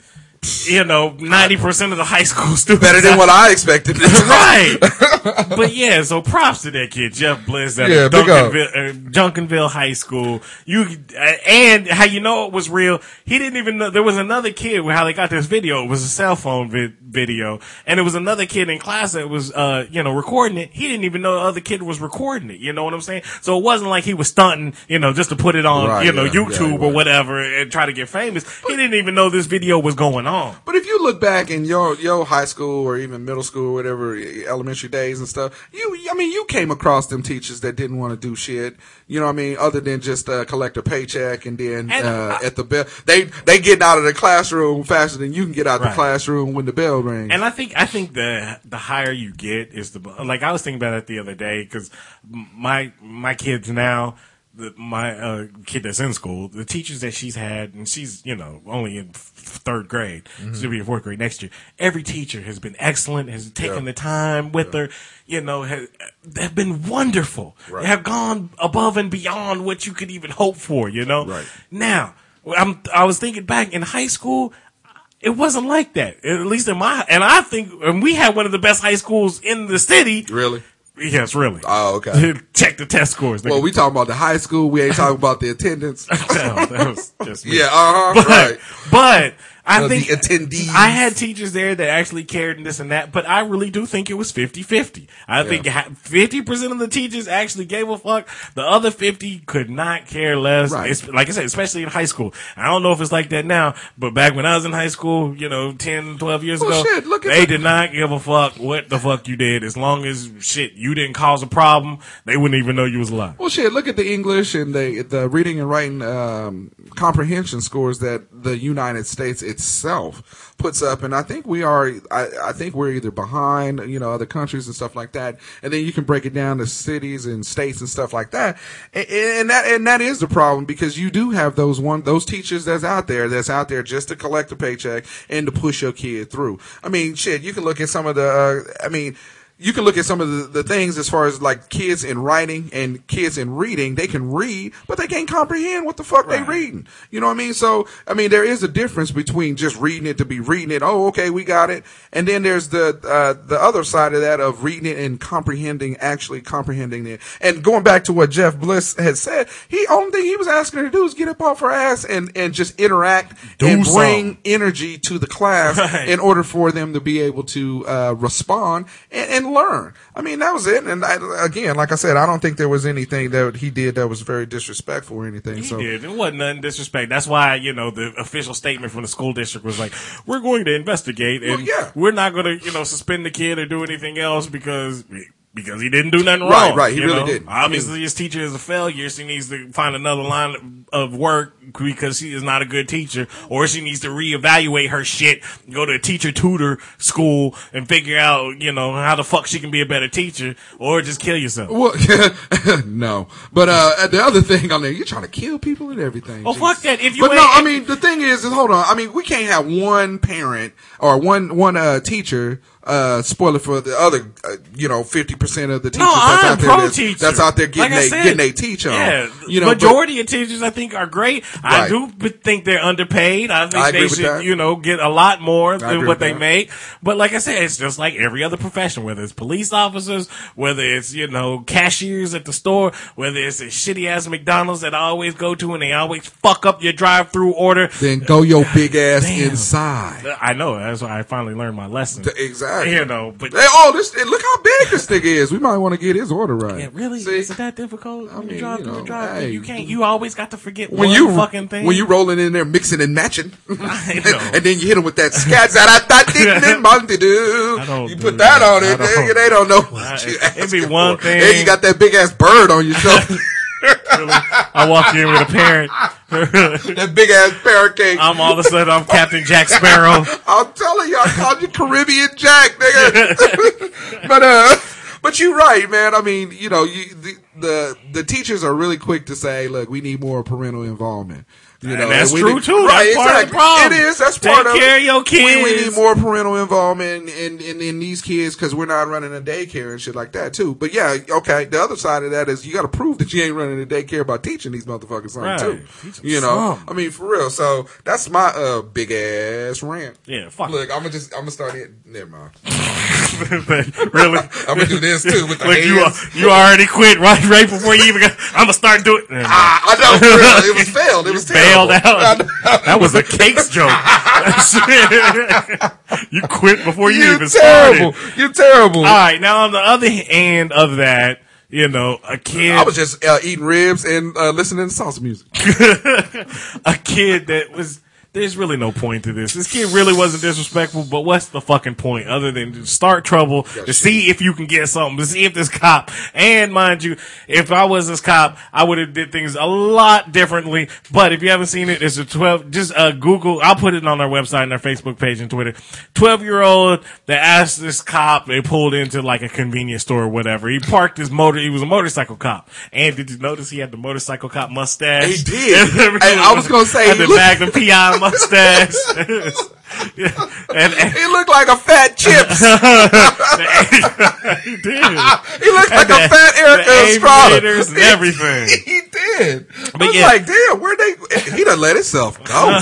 you know, ninety percent of the high school students. Better than what I expected. right. but yeah, so props to that kid, Jeff Bliss at Yeah. Duncanville, uh, Junkinville High School. You uh, and how you know it was real? He didn't even know there was another kid. where How they got this video? It was a cell phone vid- video, and it was another kid in class that was, uh, you know, recording it. He didn't even know the other kid was recording it. You know what I'm saying? So it wasn't like he was stunting, you know, just to put it on, Right, you know, yeah, yeah, YouTube he or whatever and try to get famous. He didn't even know this video was going on. But if you look back in your your high school or even middle school or whatever elementary days and stuff, you I mean you came across them teachers that didn't want to do shit. You know what I mean? Other than just uh, collect a paycheck and then And uh, I- at the bell they they getting out of the classroom faster than you can get out Right. the classroom when the bell rings. And I think I think the the higher you get is the like I was thinking about it the other day because my my kids now the, my uh, kid that's in school the teachers that she's had and she's you know only in f- third grade Mm-hmm. she'll be in fourth grade next year every teacher has been excellent has taken Yeah. the time with her you know has, have been wonderful Right. they have gone above and beyond what you could even hope for you know Right. now I'm I was thinking back in high school it wasn't like that. At least in my, and I think, and we had one of the best high schools in the city. really? Yes, really. Oh, okay. Check the test scores. nigga. Well, we talking about the high school. We ain't talking about the attendance. No, that was just me. yeah, uh huh. But, Right. but I Uh, think the attendees. I had teachers there that actually cared and this and that, but I really do think it was 50-50. I think 50% of the teachers actually gave a fuck. The other 50 could not care less. Right. Like I said, especially in high school. I don't know if it's like that now, but back when I was in high school, you know, 10, 12 years Well, ago, shit, they the- did not give a fuck what the fuck you did. As long as shit, you didn't cause a problem, they wouldn't even know you was alive. Well, shit. Look at the English and the the reading and writing um, comprehension scores that the United States itself puts up, and I think we are. I, I think we're either behind, you know, other countries and stuff like that. And then you can break it down to cities and states and stuff like that. And, and that and that is the problem because you do have those one those teachers that's out there that's out there just to collect a paycheck and to push your kid through. I mean, shit. You can look at some of the. Uh, I mean you can look at some of the, the things as far as like kids in writing and kids in reading. They can read, but they can't comprehend what the fuck they Right. reading. You know what I mean? So, I mean, there is a difference between just reading it to be reading it. Oh, okay, we got it. And then there's the, uh, the other side of that of reading it and comprehending, actually comprehending it. And going back to what Jeff Bliss had said, he, only thing he was asking her to do is get up off her ass and, and just interact Do and bring energy to the class Right. in order for them to be able to uh, respond and, and learn. I mean, that was it. And I, again, like I said, I don't think there was anything that he did that was very disrespectful or anything. He so did. It wasn't nothing disrespect. That's why, you know, the official statement from the school district was like, we're going to investigate and Well, yeah. we're not going to, you know, suspend the kid or do anything else because because he didn't do nothing Right, wrong. right. Right. He really know? didn't. Obviously, his teacher is a failure. She needs to find another line of work because she is not a good teacher, or she needs to reevaluate her shit, go to a teacher tutor school, and figure out, you know, how the fuck she can be a better teacher, or just kill yourself. Well, no, but uh, the other thing on there, you're trying to kill people and everything. Oh, fuck that. If you but no, I mean the thing is, is hold on. I mean, we can't have one parent or one one uh, teacher uh, spoil it for the other, uh, you know, fifty percent of the teachers No, that's out there that's, teacher. that's out there getting Like they getting they teach on. Yeah, you know, but- majority of teachers I think are great. I do think they're underpaid. I think I they should, that. you know, get a lot more than what they that. make. But like I said, it's just like every other profession, whether it's police officers, whether it's, you know, cashiers at the store, whether it's a shitty ass McDonald's that I always go to and they always fuck up your drive through order. then go your big ass Damn. inside. I know. That's why I finally learned my lesson. Exactly. You know, but Hey, oh, this look how big this nigga is. We might want to get his order right. Yeah, really? See, Is it that difficult? When mean, you drive you through know, the drive hey, you can't. You always got to forget when one you fucking thing. when you rolling in there mixing and matching, I know. and then you hit them with that scat that I don't You do put that that. on it, nigga, they don't know I- you it'd be one for. thing- And you got that big ass bird on your I walk in with a parent. that big ass parrot cake. I'm all of a sudden I'm Captain Jack Sparrow. I'm telling you, I called you Caribbean Jack, nigga. but uh, but you're right, man. I mean, you know, you the, the the teachers are really quick to say, look, we need more parental involvement. You know, And that's we true need- too. Right, That's part of the problem. It is. That's Take part of care of your We, we need more parental involvement in, in, in these kids because we're not running a daycare and shit like that too. But yeah, okay. The other side of that is you got to prove that you ain't running a daycare by teaching these motherfuckers something Right. too. Teach You know, something. I mean, for real. So that's my uh big ass rant. Yeah, fuck. Look, I'm gonna just I'm gonna start it. Never mind. really? I'm gonna do this too with the Look, you hands. you already quit right right before you even got. I'm gonna start doing. Ah, I know, for real. It was failed. It was Bailed out. That was a cakes joke. you quit before you, You even terrible. started. You're terrible. All right, now on the other end of that, you know, a kid, I was just uh, eating ribs and uh, listening to salsa music. a kid that was. There's really no point to this. This kid really wasn't disrespectful, but what's the fucking point other than to start trouble, to see if you can get something, to see if this cop, and mind you, if I was this cop, I would have did things a lot differently. But if you haven't seen it, it's a 12, just uh, Google, I'll put it on our website and our Facebook page and Twitter. 12 year old that asked this cop, they pulled into like a convenience store or whatever. He parked his motor, he was a motorcycle cop. And did you notice he had the motorcycle cop mustache? He did. I was gonna say, had the Magnum PI mustache. Yeah. and, and He looked like a fat CHiPs. he did. he looked like a fat Erik Estrada. and everything. he did. I But was yeah. like, damn, where'd they? He done let himself go.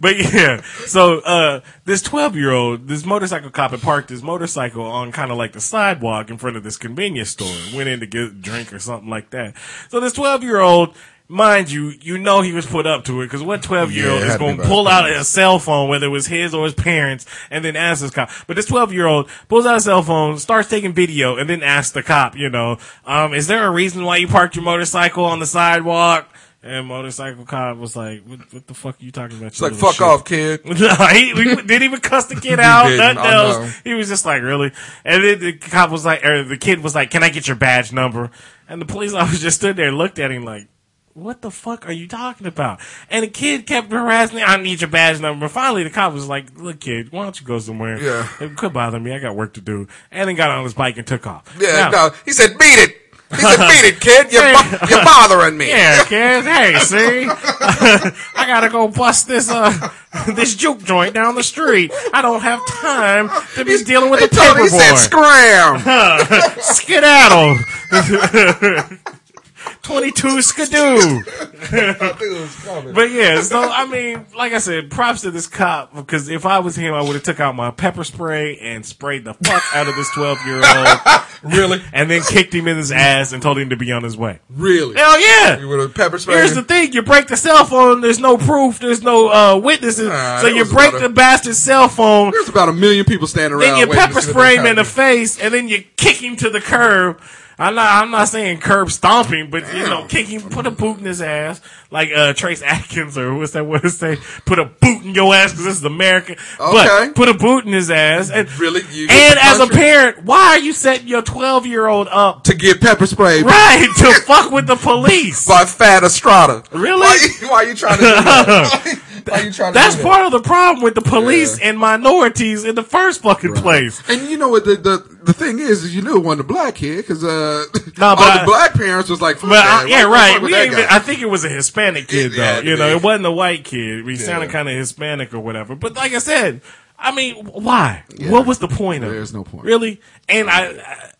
But yeah, so uh this twelve year old, this motorcycle cop had parked his motorcycle on kind of like the sidewalk in front of this convenience store. Went in to get a drink or something like that. So this twelve year old. Mind you, you know he was put up to it because what twelve year old Yeah, is had to be going to pull out a cell phone, whether it was his or his parents, and then ask this cop. But this twelve year old pulls out a cell phone, starts taking video, and then asks the cop, you know, um, is there a reason why you parked your motorcycle on the sidewalk? And motorcycle cop was like, "What, what the fuck are you talking about?" It's like, fuck off, kid. no, he, we didn't even cuss the kid out. Nothing else. He was just like, really? And then the cop was like, or the kid was like, can I get your badge number? And the police officer just stood there and looked at him like, what the fuck are you talking about? And the kid kept harassing me. I need your badge number. Finally, the cop was like, look, kid, why don't you go somewhere? Yeah. It could bother me. I got work to do. And then got on his bike and took off. Yeah, Now- no. He said, beat it. He said, beat it, kid. You're, bo- you're bothering me. Yeah, kid. Hey, see, I gotta go bust this uh this juke joint down the street. I don't have time to be dealing with He the him, he said, paperboy. scram. Skedaddle. Twenty-two skidoo. But yeah, so I mean, like I said, props to this cop because if I was him, I would have took out my pepper spray and sprayed the fuck out of this twelve-year-old, really? and then kicked him in his ass and told him to be on his way. Really? Hell yeah! You would have pepper sprayed Here's the thing: you break the cell phone. There's no proof. There's no uh, witnesses. Nah, so you break about a- the bastard's cell phone. There's about a million people standing around. Then you pepper spray him in the face, and then you kick him to the curb. I'm not. I'm not saying curb stomping, but you know, kick him, put a boot in his ass, like uh, Trace Atkins or what's that? What to say? Put a boot in your ass because this is America. Okay. But put a boot in his ass, and Really? And as a parent, why are you setting your 12 year old up to get pepper sprayed right to fuck with the police? by Fat Estrada. Really? Why, why you trying to do that? Why you trying to That's part of the problem with the police Yeah. and minorities in the first fucking place. And you know what the, the the thing is, is you knew it wasn't a black kid because uh, No, all but the black parents was like, But. I, yeah, right. We even. I think it was a Hispanic kid It though. to You know, it wasn't a white kid. He sounded kind of Hispanic or whatever. But like I said, I mean, why? What was the point of? There's no point. Really? And I, I,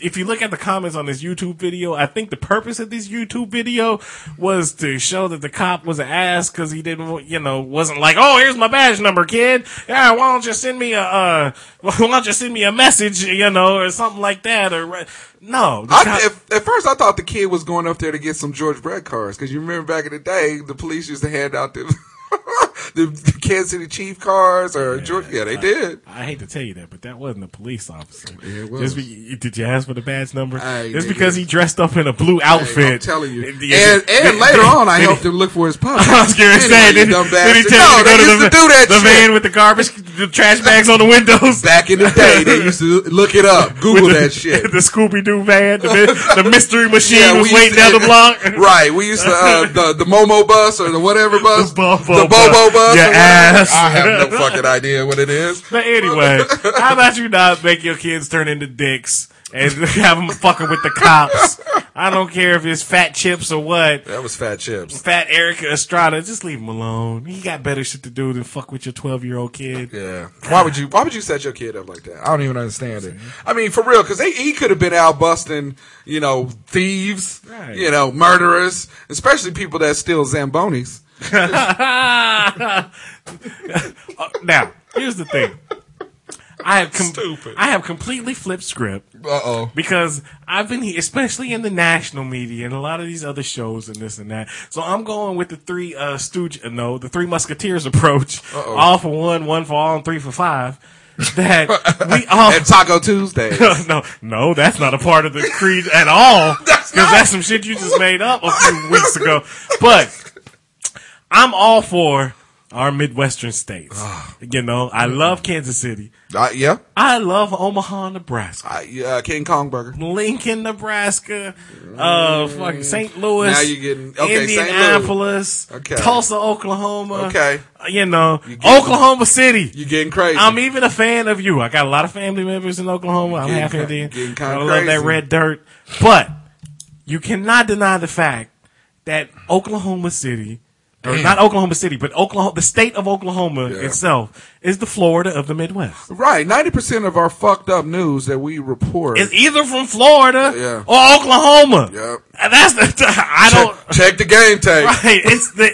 if you look at the comments on this YouTube video, I think the purpose of this YouTube video was to show that the cop was an ass because he didn't, you know, wasn't like, oh, here's my badge number, kid. Yeah, why don't you send me a, uh, why don't you send me a message, you know, or something like that, or no. I, cop- at, at first, I thought the kid was going up there to get some George Brett cards because you remember back in the day, the police used to hand out the the, the Kansas City Chief cars or George. Yeah, they did. I hate to tell you that, but that wasn't a police officer. Yeah, it was. Be, did you ask for the badge number? Just because he dressed up in a blue outfit. Hey, I'm telling you. And, And, and later on, I helped him look for his puppy. I was gonna say, Anyway, did, dumb did he tell you No, to they to used the, to do that the shit. van with the garbage, the trash bags on the windows? Back in the day, they used to look it up, Google the, that shit. The Scooby Doo van, the, the mystery machine Yeah, was waiting to- down the block. Right, we used to uh, the the Momo bus or the whatever bus, The Bobo the Bobo Your ass. I have no fucking idea what it is. But anyway, how about you not make your kids turn into dicks and have them fucking with the cops? I don't care if it's fat CHiPs or what. That was fat CHiPs. Fat Erica Estrada, just leave him alone. He got better shit to do than fuck with your twelve year old kid. Yeah. Why would you? Why would you set your kid up like that? I don't even understand it. I mean, for real, because he could have been out busting, you know, thieves, Right. you know, murderers, especially people that steal zambonis. Uh, now, here's the thing. I have com- Stupid. I have completely flipped script Uh oh. because I've been here, especially in the national media and a lot of these other shows and this and that. So I'm going with the three uh stooge, uh, no, the three musketeers approach. Uh-oh. All for one, one for all, and three for five. That we all And Taco Tuesday. no, no, that's not a part of the creed at all. That's Because not. that's some shit you just made up a few weeks ago. But I'm all for our Midwestern states. Ah. you know, I love Kansas City. Uh, yeah. I love Omaha, Nebraska. Uh, yeah, King Kong Burger. Lincoln, Nebraska, uh, fucking St. Louis, Now you're getting- okay, St. Indianapolis, Okay. Tulsa, Oklahoma. Okay. Uh, You know, getting- Oklahoma City. You're getting crazy? I'm even a fan of you. I got a lot of family members in Oklahoma. I'm Getting half Indian. getting kinda I love that crazy. red dirt. But you cannot deny the fact that Oklahoma City, Damn. not Oklahoma City, but Oklahoma, the state of Oklahoma Yeah. itself is the Florida of the Midwest. right. Ninety percent of our fucked up news that we report. is either from Florida Yeah. or Oklahoma. Yep. And that's the, I don't, check, check the game tape. right. It's the,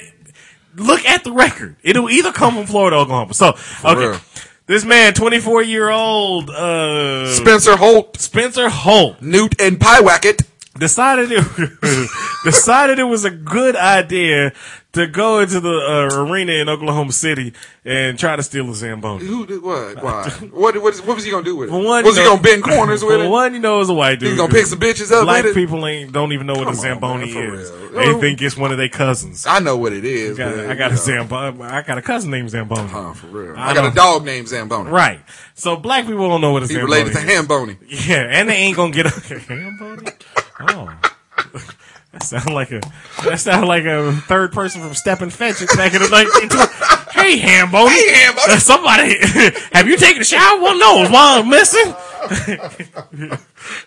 look at the record. It'll either come from Florida or Oklahoma. So, okay. real. This man, 24 year old, uh, Spencer Holt, Spencer Holt Newt, and Pyewacket. Decided it decided it was a good idea to go into the uh, arena in Oklahoma City and try to steal a Zamboni. Who did what? Why? what? What, is, what was he gonna do with it? For one, was he know- gonna bend corners with For it? one, you know, it's a white dude. He's gonna pick some bitches up Black people ain't don't even know what a Come on, Zamboni man, is. real. They think it's one of their cousins. I know what it is. I got, but, I got a. Zamboni. I got a cousin named Zamboni. Huh, for real. I I, got a dog named Zamboni. Right. So black people don't know what a He Zamboni related to is. Hamboni. Yeah, and they ain't gonna get a Hamboni. Oh. That sound like a that sound like a third person from Step and Fetch back in the nineteen twenties. Hey Hamboni. Hey, Hamboni. Uh, somebody have you taken a shower? Well no, is one missing?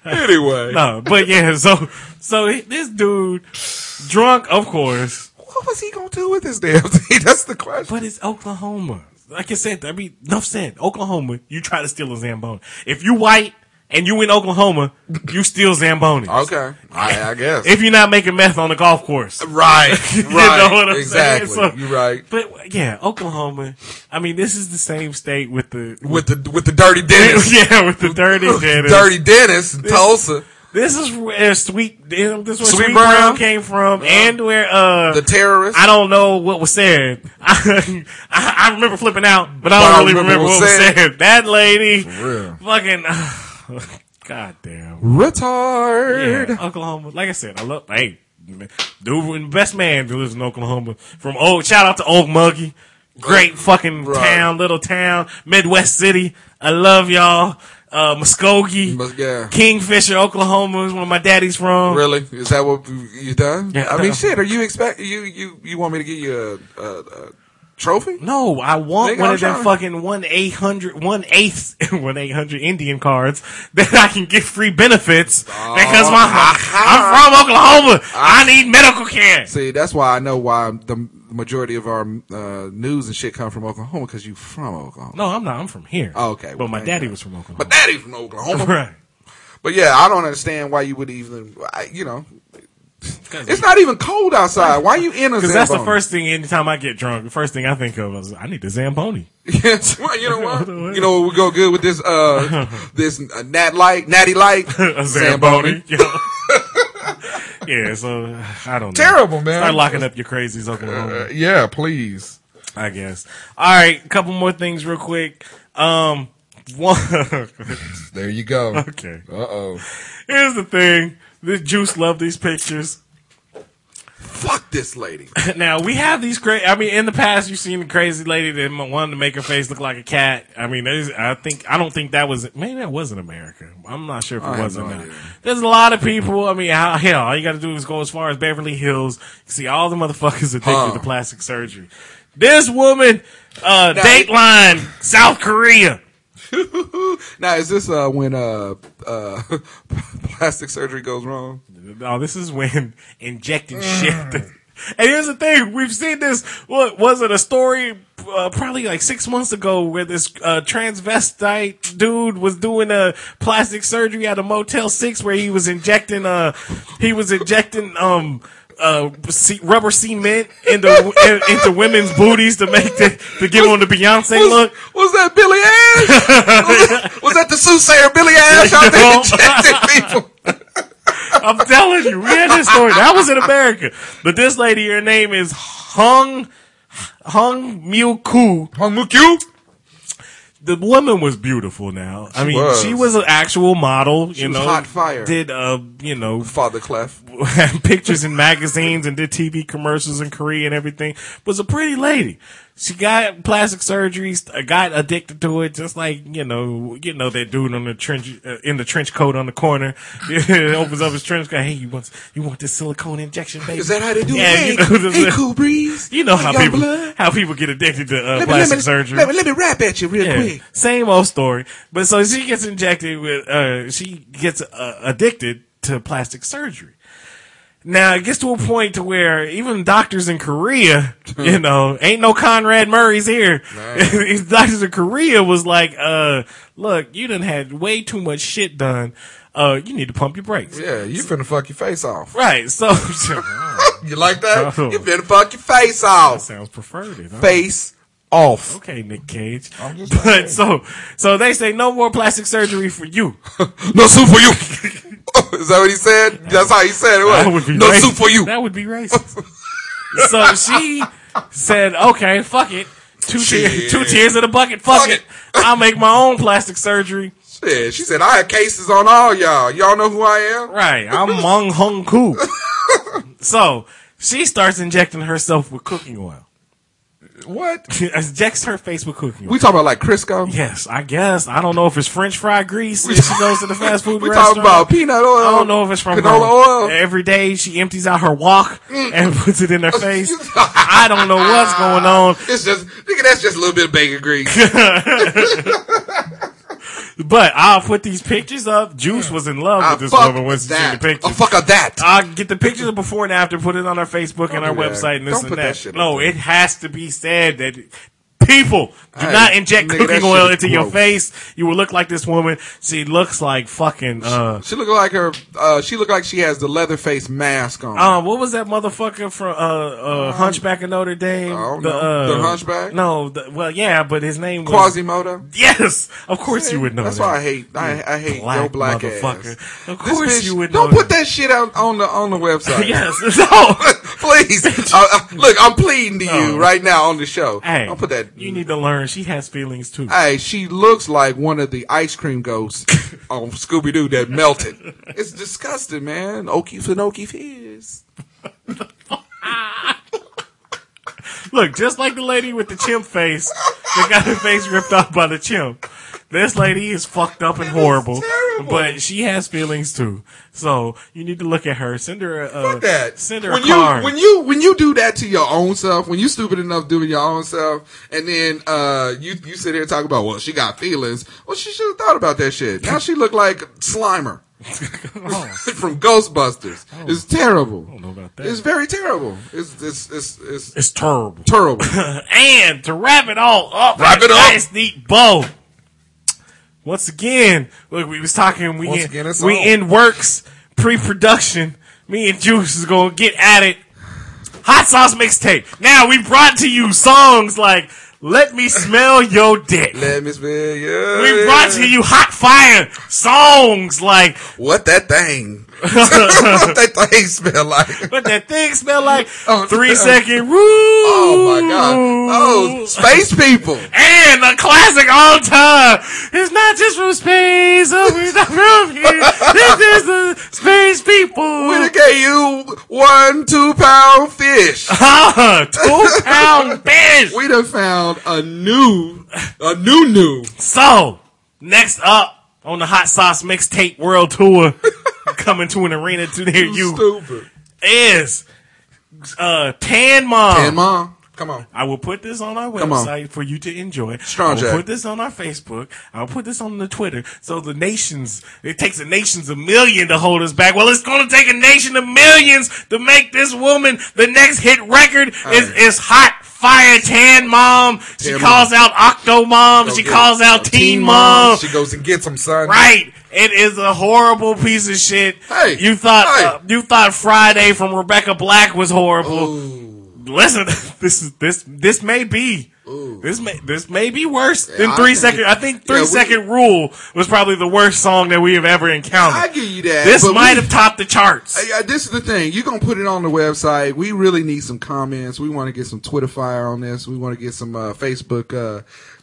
Anyway, No, but yeah, so so this dude drunk, of course, what was he gonna do with this damn thing? That's the question. but it's Oklahoma. Like I said, I mean, enough said. Oklahoma, you try to steal a Zamboni. If you white and you in Oklahoma, you steal Zamboni. Okay, I, I guess. If you're not making meth on the golf course. right, You right, know what I'm exactly. saying? So- You're right. But yeah, Oklahoma. I mean, this is the same state with the With the with the dirty dentist, yeah with the dirty dentist. dirty dentist, in Tulsa, This is where sweet. This is where Sweet Sweet, Brown? Brown. came from, and where uh the terrorist. I don't know what was said. I, I remember flipping out, but I But I don't really remember remember what was said. said. That lady, real. fucking, god damn. Retard. Yeah, Oklahoma. Like I said, I love. Hey, dude, best man who lives in Oklahoma. From old, shout out to Old Muggy. Great fucking Right. town, little town, Midwest City. I love y'all. Uh, Muskogee, yeah. Kingfisher, Oklahoma is where my daddy's from. Really? Is that what you done? Yeah. I mean, shit. Are you expect you you you want me to give you a, a, a trophy? No, I want one of them fucking one eight hundred one eighth one eight hundred Indian cards that I can get free benefits Oh, because my, I'm from Oklahoma. I need medical care. See, that's why I know why the majority of our uh, news and shit come from Oklahoma because you from Oklahoma. No, I'm not. I'm from here. Oh, okay. but Well, my daddy God. was from Oklahoma. But daddy's from Oklahoma. right. But yeah, I don't understand why you would even, you know, it's not even cold outside. Why are you in a Because that's the first thing. Anytime I get drunk, the first thing I think of is I need the Zamboni. Yes, well, you know what? You know what would go good with this uh this uh, nat light, natty light, a Zamboni. Yo. yeah, so I don't know. Terrible, man. Start locking up your crazies, Oklahoma. Uh, yeah, please. I guess. All right, a couple more things real quick. Um, one. There you go. okay. Uh oh. Here's the thing. This juice love these pictures. Fuck this lady. Now we have these crazy. I mean, in the past, you've seen the crazy lady that wanted to make her face look like a cat. I mean, there's, I think I don't think that was maybe that was in America. I'm not sure if it I was or no not. There's a lot of people. I mean, how, hell, all you got to do is go as far as Beverly Hills. You see all the motherfuckers addicted Huh. to plastic surgery. This woman, uh, Now- Dateline, South Korea. now is this uh when uh uh plastic surgery goes wrong? No, this is when injecting shit. And here's the thing: we've seen this. What was it? A story uh, probably like six months ago where this uh, transvestite dude was doing a plastic surgery at a Motel Six where he was injecting uh he was injecting um. Uh, rubber cement into into women's booties to make the to give them the Beyonce Was, look. was that Billy Ash? was, that, was that the soothsayer Billy Ash out there injecting people? I'm telling you, we had this story. That was in America. But this lady, her name is Hung Hung Mil Koo. Hung Mukyu? The woman was beautiful. Now, I mean, was. she was an actual model. You was know, hot fire. Did uh, you know, Father Clef. pictures in magazines and did TV commercials in Korea and everything. Was a pretty lady. She got plastic surgery, got addicted to it, just like you know, you know that dude on the trench uh, in the trench coat on the corner. opens up his trench coat. Hey, you want you want this silicone injection, baby? Is that how they do Yeah, it? Hey, you know, hey, cool breeze. You know how people blood. how people get addicted to uh, me, plastic me, surgery. let, me, let me rap at you real Yeah, quick. same old story. But so she gets injected with, uh, she gets uh, addicted to plastic surgery. Now it gets to a point to where even doctors in Korea, you know, ain't no Conrad Murray's here. These doctors in Korea was like, uh, look, you done had way too much shit done. Uh, you need to pump your brakes. Yeah, you finna fuck your face off. Right. So, You like that? Oh. You finna fuck your face that off. sounds preferred. Huh? Face off. Okay, Nick Cage. But so, so they say no more plastic surgery for you. No soup for you. Is that what he said? That's how he said it. Be No racist. soup for you. That would be racist. so she said, "Okay, fuck it. Two tears, two tears in a bucket. Fuck, Fuck it. it. I'll make my own plastic surgery. Shit, she said I have cases on all y'all. Y'all know who I am? Right. I'm Mung Hung Koo. so she starts injecting herself with cooking oil. What? Injects her face with cooking. We talking about like Crisco? yes, I guess. I don't know if it's French fry grease if she goes to the fast food restaurant. We restaurant. talking about peanut oil. I don't know if it's from canola her. oil. Mm. Every day she empties out her wok and puts it in her face. I don't know what's going on. It's just, nigga, that's just a little bit of bacon grease. But I'll put these pictures up. Juice was in love I with this woman once she seen the pictures. Oh, fuck of that. I'll get the pictures of before and after, put it on our Facebook and our do that. website and this Don't and put that. shit no, up there. it has to be said that people do Hey, not inject nigga, cooking oil into your face. You will look like this woman. She looks like fucking, uh, She look like her, uh, she look like she has the leather face mask on. um, what was that motherfucker from, uh, uh, Hunchback of Notre Dame? The, uh, The Hunchback? No, the, well, yeah, but his name was, Quasimodo. yes, of course you would know That's that. why I hate, I, I hate black your black motherfucker. ass. Of course bitch- you would Don't put that shit out on the, on the website. yes, no. Please. Uh, uh, look, I'm pleading to you right now on the show. Hey, Don't put that. You need to learn. She has feelings too. Hey, she looks like one of the ice cream ghosts on Scooby Doo that melted. It's disgusting, man. Okie for Okie is. Look, just like the lady with the chimp face that got her face ripped off by the chimp. This lady is fucked up and horrible. But she has feelings too. So you need to look at her. Send her a uh, Fuck that. Send her when a you card. when you when you do that to your own self, when you stupid enough doing your own self, and then uh you you sit here and talk about well she got feelings. Well, she should have thought about that shit. Now she look like Slimer from Ghostbusters. It's terrible. Oh. I don't know about that. It's very terrible. It's it's it's it's it's terrible. terrible. and to wrap it all up, Wrap it up. Nice neat bow. Once again, look, we was talking. We Once in, again, we in works pre-production. Me and Juice is gonna get at it. Hot sauce mixtape. Now we brought to you songs like "Let Me Smell Your Dick." Let me smell you. We brought to you hot fire songs like what that thing. What that thing smell like. what that thing smell like. Oh, Three uh, second rule. Oh my god. Oh, space people. And a classic all time. It's not just from space. Oh, it's not from here. This is the space people. We gave you one two pound fish. Ah, two pound fish. We done found a new, a new new. So, next up on the Hot Sauce Mixtape World Tour, coming to an arena to near you, Stupid. is uh, Tan Mom. Tan mom, come on. I will put this on our Come on. website for you to enjoy. Strong I will Jack. put this on our Facebook. I'll put this on the Twitter. So the nations, it takes a nations a million to hold us back. Well, it's going to take a nation of millions to make this woman the next hit record. Is is hot fire tan mom. She Tan calls out Octo mom. Go She calls out Teen mom. She goes and gets them, son. Right. It is a horrible piece of shit. Hey, you thought hey. uh, you thought Friday from Rebecca Black was horrible. Ooh. Listen, this is this this may be this may this may be worse than I three think- I think three Yeah, we- rule was probably the worst song that we have ever encountered. I give you that. this might we- have topped the charts. Uh, this is the thing. You're gonna put it on the website. We really need some comments. We want to get some Twitter fire on this. We want to get some uh, Facebook, uh,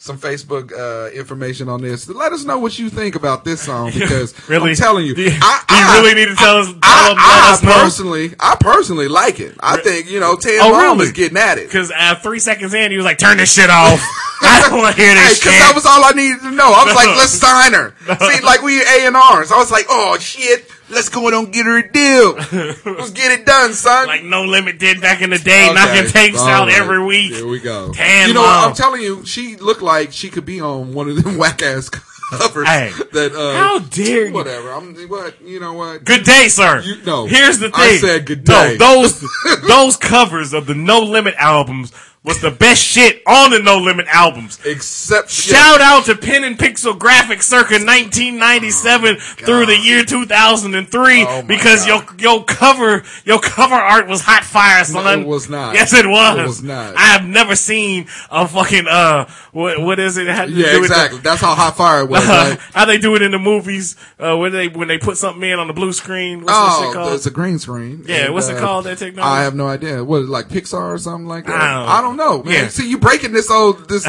some Facebook uh, information on this. Let us know what you think about this song because really, I'm telling you, you, I, you I- really need to tell us. Tell I, them, let us I personally, I personally like it. I think you know, Ted Oh, really? is getting at it. Because uh, three seconds in, he was like, "Turn this shit off. I don't want to hear Hey, this because shit." that was all I needed to know. I was like, let's sign her. See, like we A and R's. I was like, oh shit, let's go and get her a deal. Let's get it done, son. like No Limit did back in the day, Okay. knocking tapes All out right. every week. Here we go. Damn, you know, Mom. I'm telling you, she looked like she could be on one of them whack ass covers. Hey, that uh, how dare you? Whatever. I'm what you know what. Good day, sir. You- no. Here's the thing. I said good day. No, those those covers of the No Limit albums was the best shit on the No Limit albums. Except Shout out to Pen and Pixel Graphics circa 1997 through the year 2003 Oh, because your God. your cover your cover art was hot fire, son. it was not. Yes, it was. It was not. I have never seen a fucking uh what what is it? It Yeah, with the- exactly. That's how hot fire it was. Right? how they do it in the movies uh, when they when they put something in on the blue screen. What's Oh, called? it's a green screen. Yeah, And, what's it uh, called, that technology? I have no idea. What, like Pixar or something like that? I don't- I don't know. Man. Yeah. See, you breaking this old this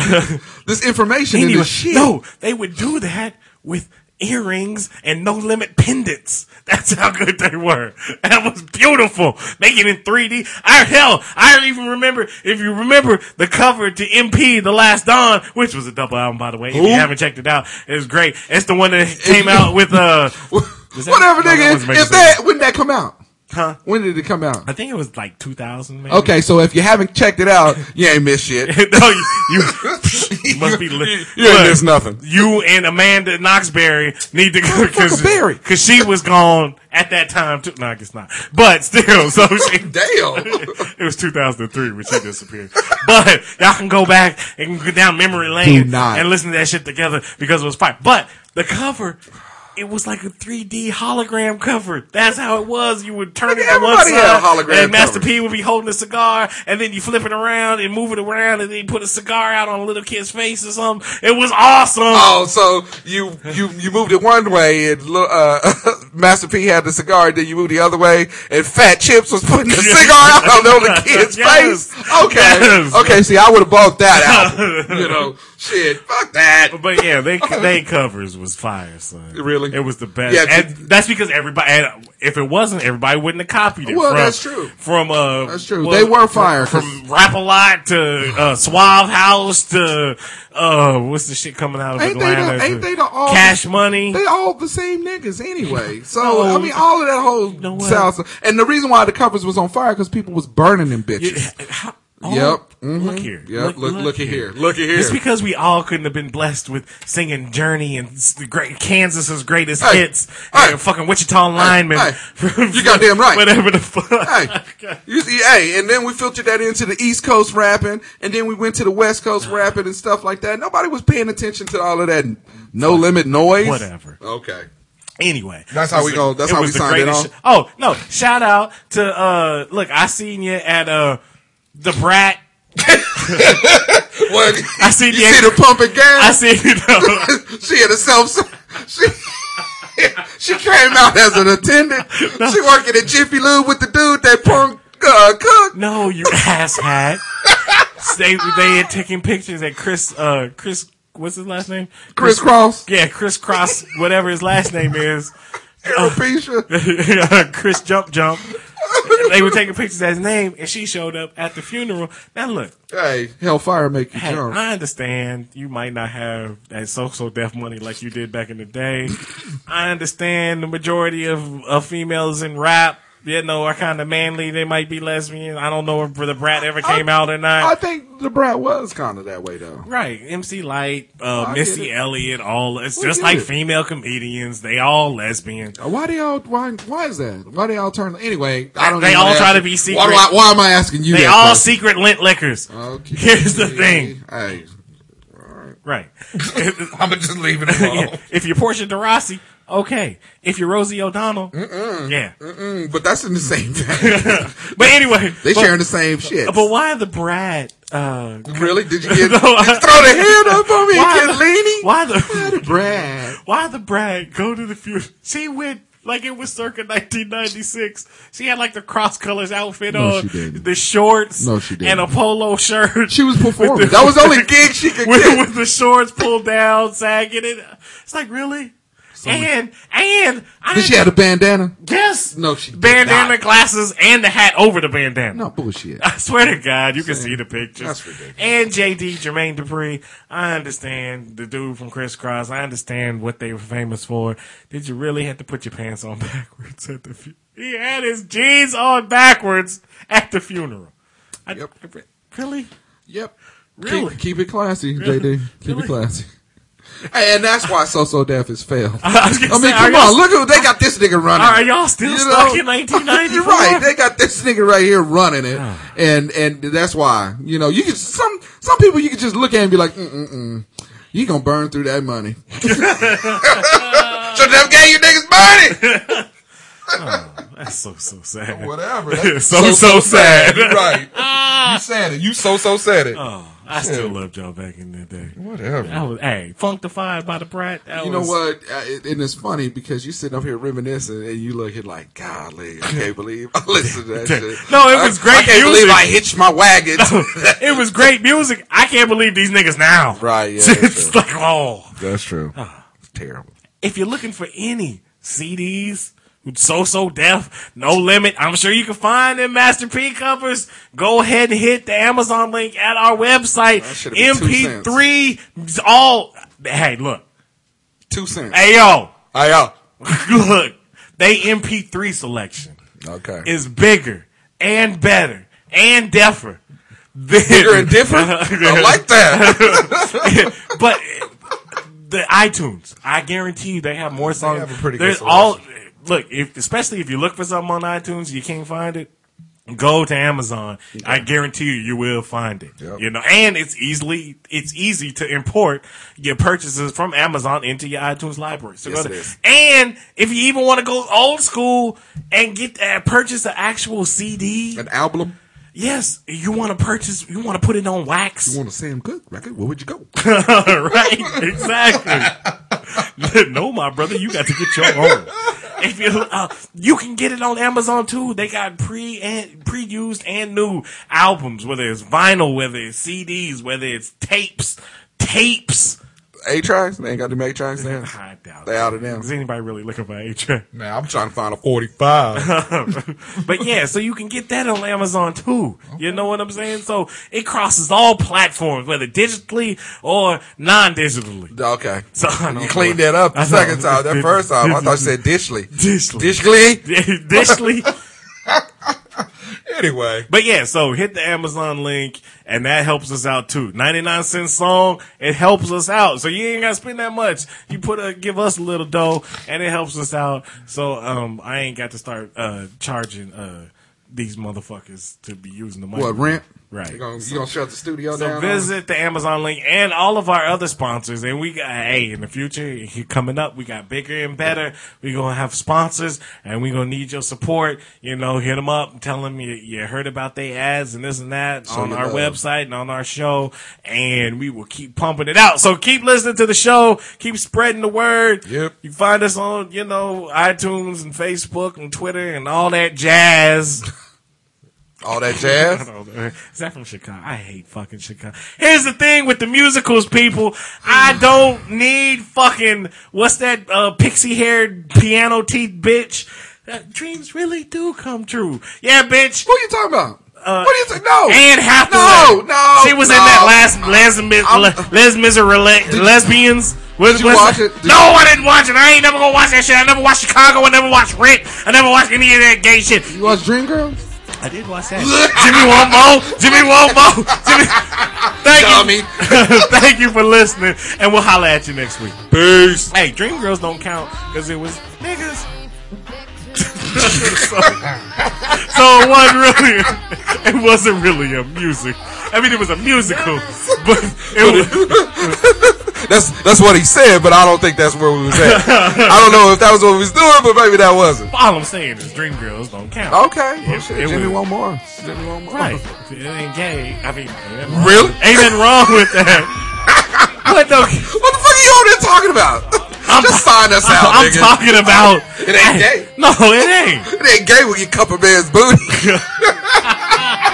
this information Anyway, into shit. no, they would do that with earrings and no limit pendants. That's how good they were. That was beautiful. Making it in 3D. I hell, I don't even remember if you remember the cover to MP The Last Don, which was a double album by the way. If you haven't checked it out, it was great. It's the one that came out with uh Whatever, nigga. If that when that come out? Huh? When did it come out? I think it was like 2000 maybe. Okay, so if you haven't checked it out, you ain't missed shit. no, you, you must be. Li- You ain't Look, missed nothing. You and Amanda Knoxberry need to go because because she was gone at that time too. No, I guess not. But still, so she. Damn. It was 2003 when she disappeared. But y'all can go back and go down memory lane Do not. and listen to that shit together because it was fine. But the cover. It was like a 3D hologram cover. That's how it was. You would turn it to one everybody had a side, hologram and Master cover. P would be holding a cigar, and then you flip it around and move it around, and then you put a cigar out on a little kid's face or something. It was awesome. Oh, so you you you moved it one way, and uh, Master P had the cigar, then you moved the other way, and Fat Chips was putting the cigar out on the kid's Yes. face. Okay, Yes. okay. See, I would have bought that out. you know, shit, fuck that. But yeah, they they covers was fire, son. Really? It was the best. Yeah, and that's because everybody. And if it wasn't, everybody wouldn't have copied it. Well, from, that's true. From uh, That's true. They were fire, From, from Rap a Lot to uh, Suave House to uh, what's the shit coming out of Ain't they the- ain't they the all- Cash Money? They all the same niggas anyway. So No. I mean, all of that whole know? South. And the reason why the covers was on fire because people was burning them bitches. Yeah, how- oh, Yep. Mhm. Look here. Yep. Look- look at here. Look at here. Just because we all couldn't have been blessed with singing Journey and the great Kansas's greatest Hey. hits Hey. and fucking Wichita lineman. hey. You goddamn right. Whatever the fuck. hey, you see, hey, and then we filtered that into the East Coast rapping, and then we went to the West Coast rapping and stuff like that. Nobody was paying attention to all of that no limit noise. Whatever. Okay. Anyway, That's how we go- that's how we signed it off? sh- oh no! Shout out to uh, look, I seen you at uh, the Brat. What? I seen you you. see the pumping gas. I see you. Know, she had a self. She she came out as an attendant. She working at Jiffy Lube with the dude that punk uh, cook. no, you asshat. they they had taken pictures at Chris uh Chris what's his last name? Kris Kross. Yeah, Kris Kross, whatever his last name is. Alopecia. Chris Jump Jump. they were taking pictures at his name, and she showed up at the funeral. Now look, Hey, Hellfire make you Hey, jump. I understand you might not have that So So Def money like you did back in the day. I understand the majority of, of females in rap, you know, are kind of manly. They might be lesbian. I don't know if the brat ever came out or not. I think the brat was kind of that way though. Right, MC Lyte, uh, Missy it. Elliott, all it's We just like it. female comedians. They all lesbian. Why do y'all? Why? Why is that? Why do y'all turn? Anyway, I don't. They all try to be secret. I- why am I asking you? They all question? secret lint liquors. Okay. Here's the thing. Hey, Right. I'm gonna just leave it Yeah. If you're Portia de Rossi, okay. If you're Rosie O'Donnell, yeah. Mm, but that's in the same thing. But anyway, they but, sharing the same shit. But why the Brat? Uh, really? Did you get? No, did you throw the hand up on me why, and get leany? why the Why the Brat? why the Brat go to the funeral? She went like it was circa 1996. She had like the cross colors outfit No, on, she didn't. the shorts, No, she didn't. and a polo shirt. She was performing. The- that was the only gig she could with, get. with the shorts pulled down, sagging it. It's like really. And and I Did she have a bandana? yes No, she did bandana glasses and the hat over the bandana. No bullshit. I swear to God, you can see the pictures. That's ridiculous. And JD, Jermaine Dupri, I understand the dude from Kris Kross. I understand what they were famous for. Did you really have to put your pants on backwards at the fu- He had his jeans on backwards at the funeral. I, Yep. Really? Yep. Really? Keep, keep it classy, Really? JD. Keep Really? it classy. Hey, and that's why So So Def has failed. I gonna I mean, say, come on, look who they got this nigga running. Are y'all still stuck in 1994? You're right. They got this nigga right here running it, and and that's why you know you can some some people you can just look at and be like, mm mm mm, you gonna burn through that money. Should have gave you niggas money. That's so so sad. Whatever. So, so sad. You're right. you said it. You so so said it. Oh, I still loved y'all back in the day. Whatever. That was hey, Funkified by the Brat. That You know was- what? Uh, and it's funny because you sitting up here reminiscing, and you look at like, golly, I can't believe I listened to that shit. No, it was I- great I can't music. believe I hitched my wagon. it was great music. I can't believe these niggas now. Right, yeah, that's it's true. like, oh. That's true. It's terrible. If you're looking for any CDs, So So Def, no limit, I'm sure you can find them Master P covers. Go ahead and hit the Amazon link at our website. should've been two MP3, all. Hey, look. Two cents. Hey, yo. Hey, yo. look. They MP3 selection Okay. is bigger and better and deafer. Bigger and different? I like that. but the iTunes, I guarantee you, they have more songs. have a pretty good There's all look, if, especially if you look for something on iTunes, you can't find it. Go to Amazon. I guarantee you, you will find it. Yep. You know, and it's easily it's easy to import your purchases from Amazon into your iTunes library. So Yes, to, is. and if you even want to go old school and get uh, purchase an actual CD, An album? yes, you want to purchase, you want to put it on wax. You want a Sam Cooke record? Where would you go? right? Exactly. no, my brother, you got to get your own. If you uh, you can get it on Amazon too. They got pre and pre-used and new albums, whether it's vinyl, whether it's CDs, whether it's tapes, tapes. A tracks? They ain't got them A tracks there. I doubt They it. out of them. Is anybody really looking for a track? Man, I'm trying to find a 45. but yeah, so you can get that on Amazon too. You know what I'm saying? So it crosses all platforms, whether digitally or non-digitally. okay. So I You cleaned that up the I know. second time. That first time, I thought you said Dishley. Dishly. Dishley? Dishly. Anyway. But yeah, so hit the Amazon link and that helps us out too. 99 cent song, it helps us out. So you ain't gotta spend that much. You put a, give us a little dough and it helps us out. So, um, I ain't got to start, uh, charging, uh, these motherfuckers to be using the money. What, rent? Right. You're gonna, you gonna shut the studio So down? visit the Amazon link and all of our other sponsors. And we got, hey, in the future, coming up, we got bigger and better. We're going to have sponsors and we're going to need your support. You know, hit them up, tell them you, you heard about their ads and this and that Show on our love. website and on our show. And we will keep pumping it out. So keep listening to the show. Keep spreading the word. Yep. You find us on, you know, iTunes and Facebook and Twitter and all that jazz. All that jazz? I don't know. Is that from Chicago? I hate fucking Chicago. Here's the thing with the musicals, people. I don't need fucking what's that uh, pixie haired piano teeth bitch. Uh, dreams really do come true. Yeah, bitch. What are you talking about? Uh, what do you saying? No. Anne Hathaway. No, no, She was no. in that last Les Mis, Les Miserables, lesbians. Did you was- watch it? Did no, I didn't watch it. I ain't never gonna watch that shit. I never watched Chicago. I never watched Rent. I never watched any of that gay shit. You watch Dreamgirls? I did watch that. Jimmy want more. Jimmy want more. Jimmy. Thank Dummy. you. Thank you for listening, and we'll holler at you next week. Peace. Hey, Dream Girls don't count because it was niggas. so, so it wasn't really. It wasn't really a music. I mean, it was a musical, but it was. That's that's what he said, but I don't think that's where we was at. I don't know if that was what we was doing, but maybe that wasn't. All I'm saying is Dreamgirls don't count. Okay. Well, It- shit, it Jimmy was- want more. Jimmy want more. Right. It ain't gay. I mean, ain't Really? Ain't nothing wrong with that. But no, What the fuck are you on there talking about? I'm just sign us out. I'm nigga. talking about. It ain't gay. No, it ain't. It ain't gay when you cup a man's booty.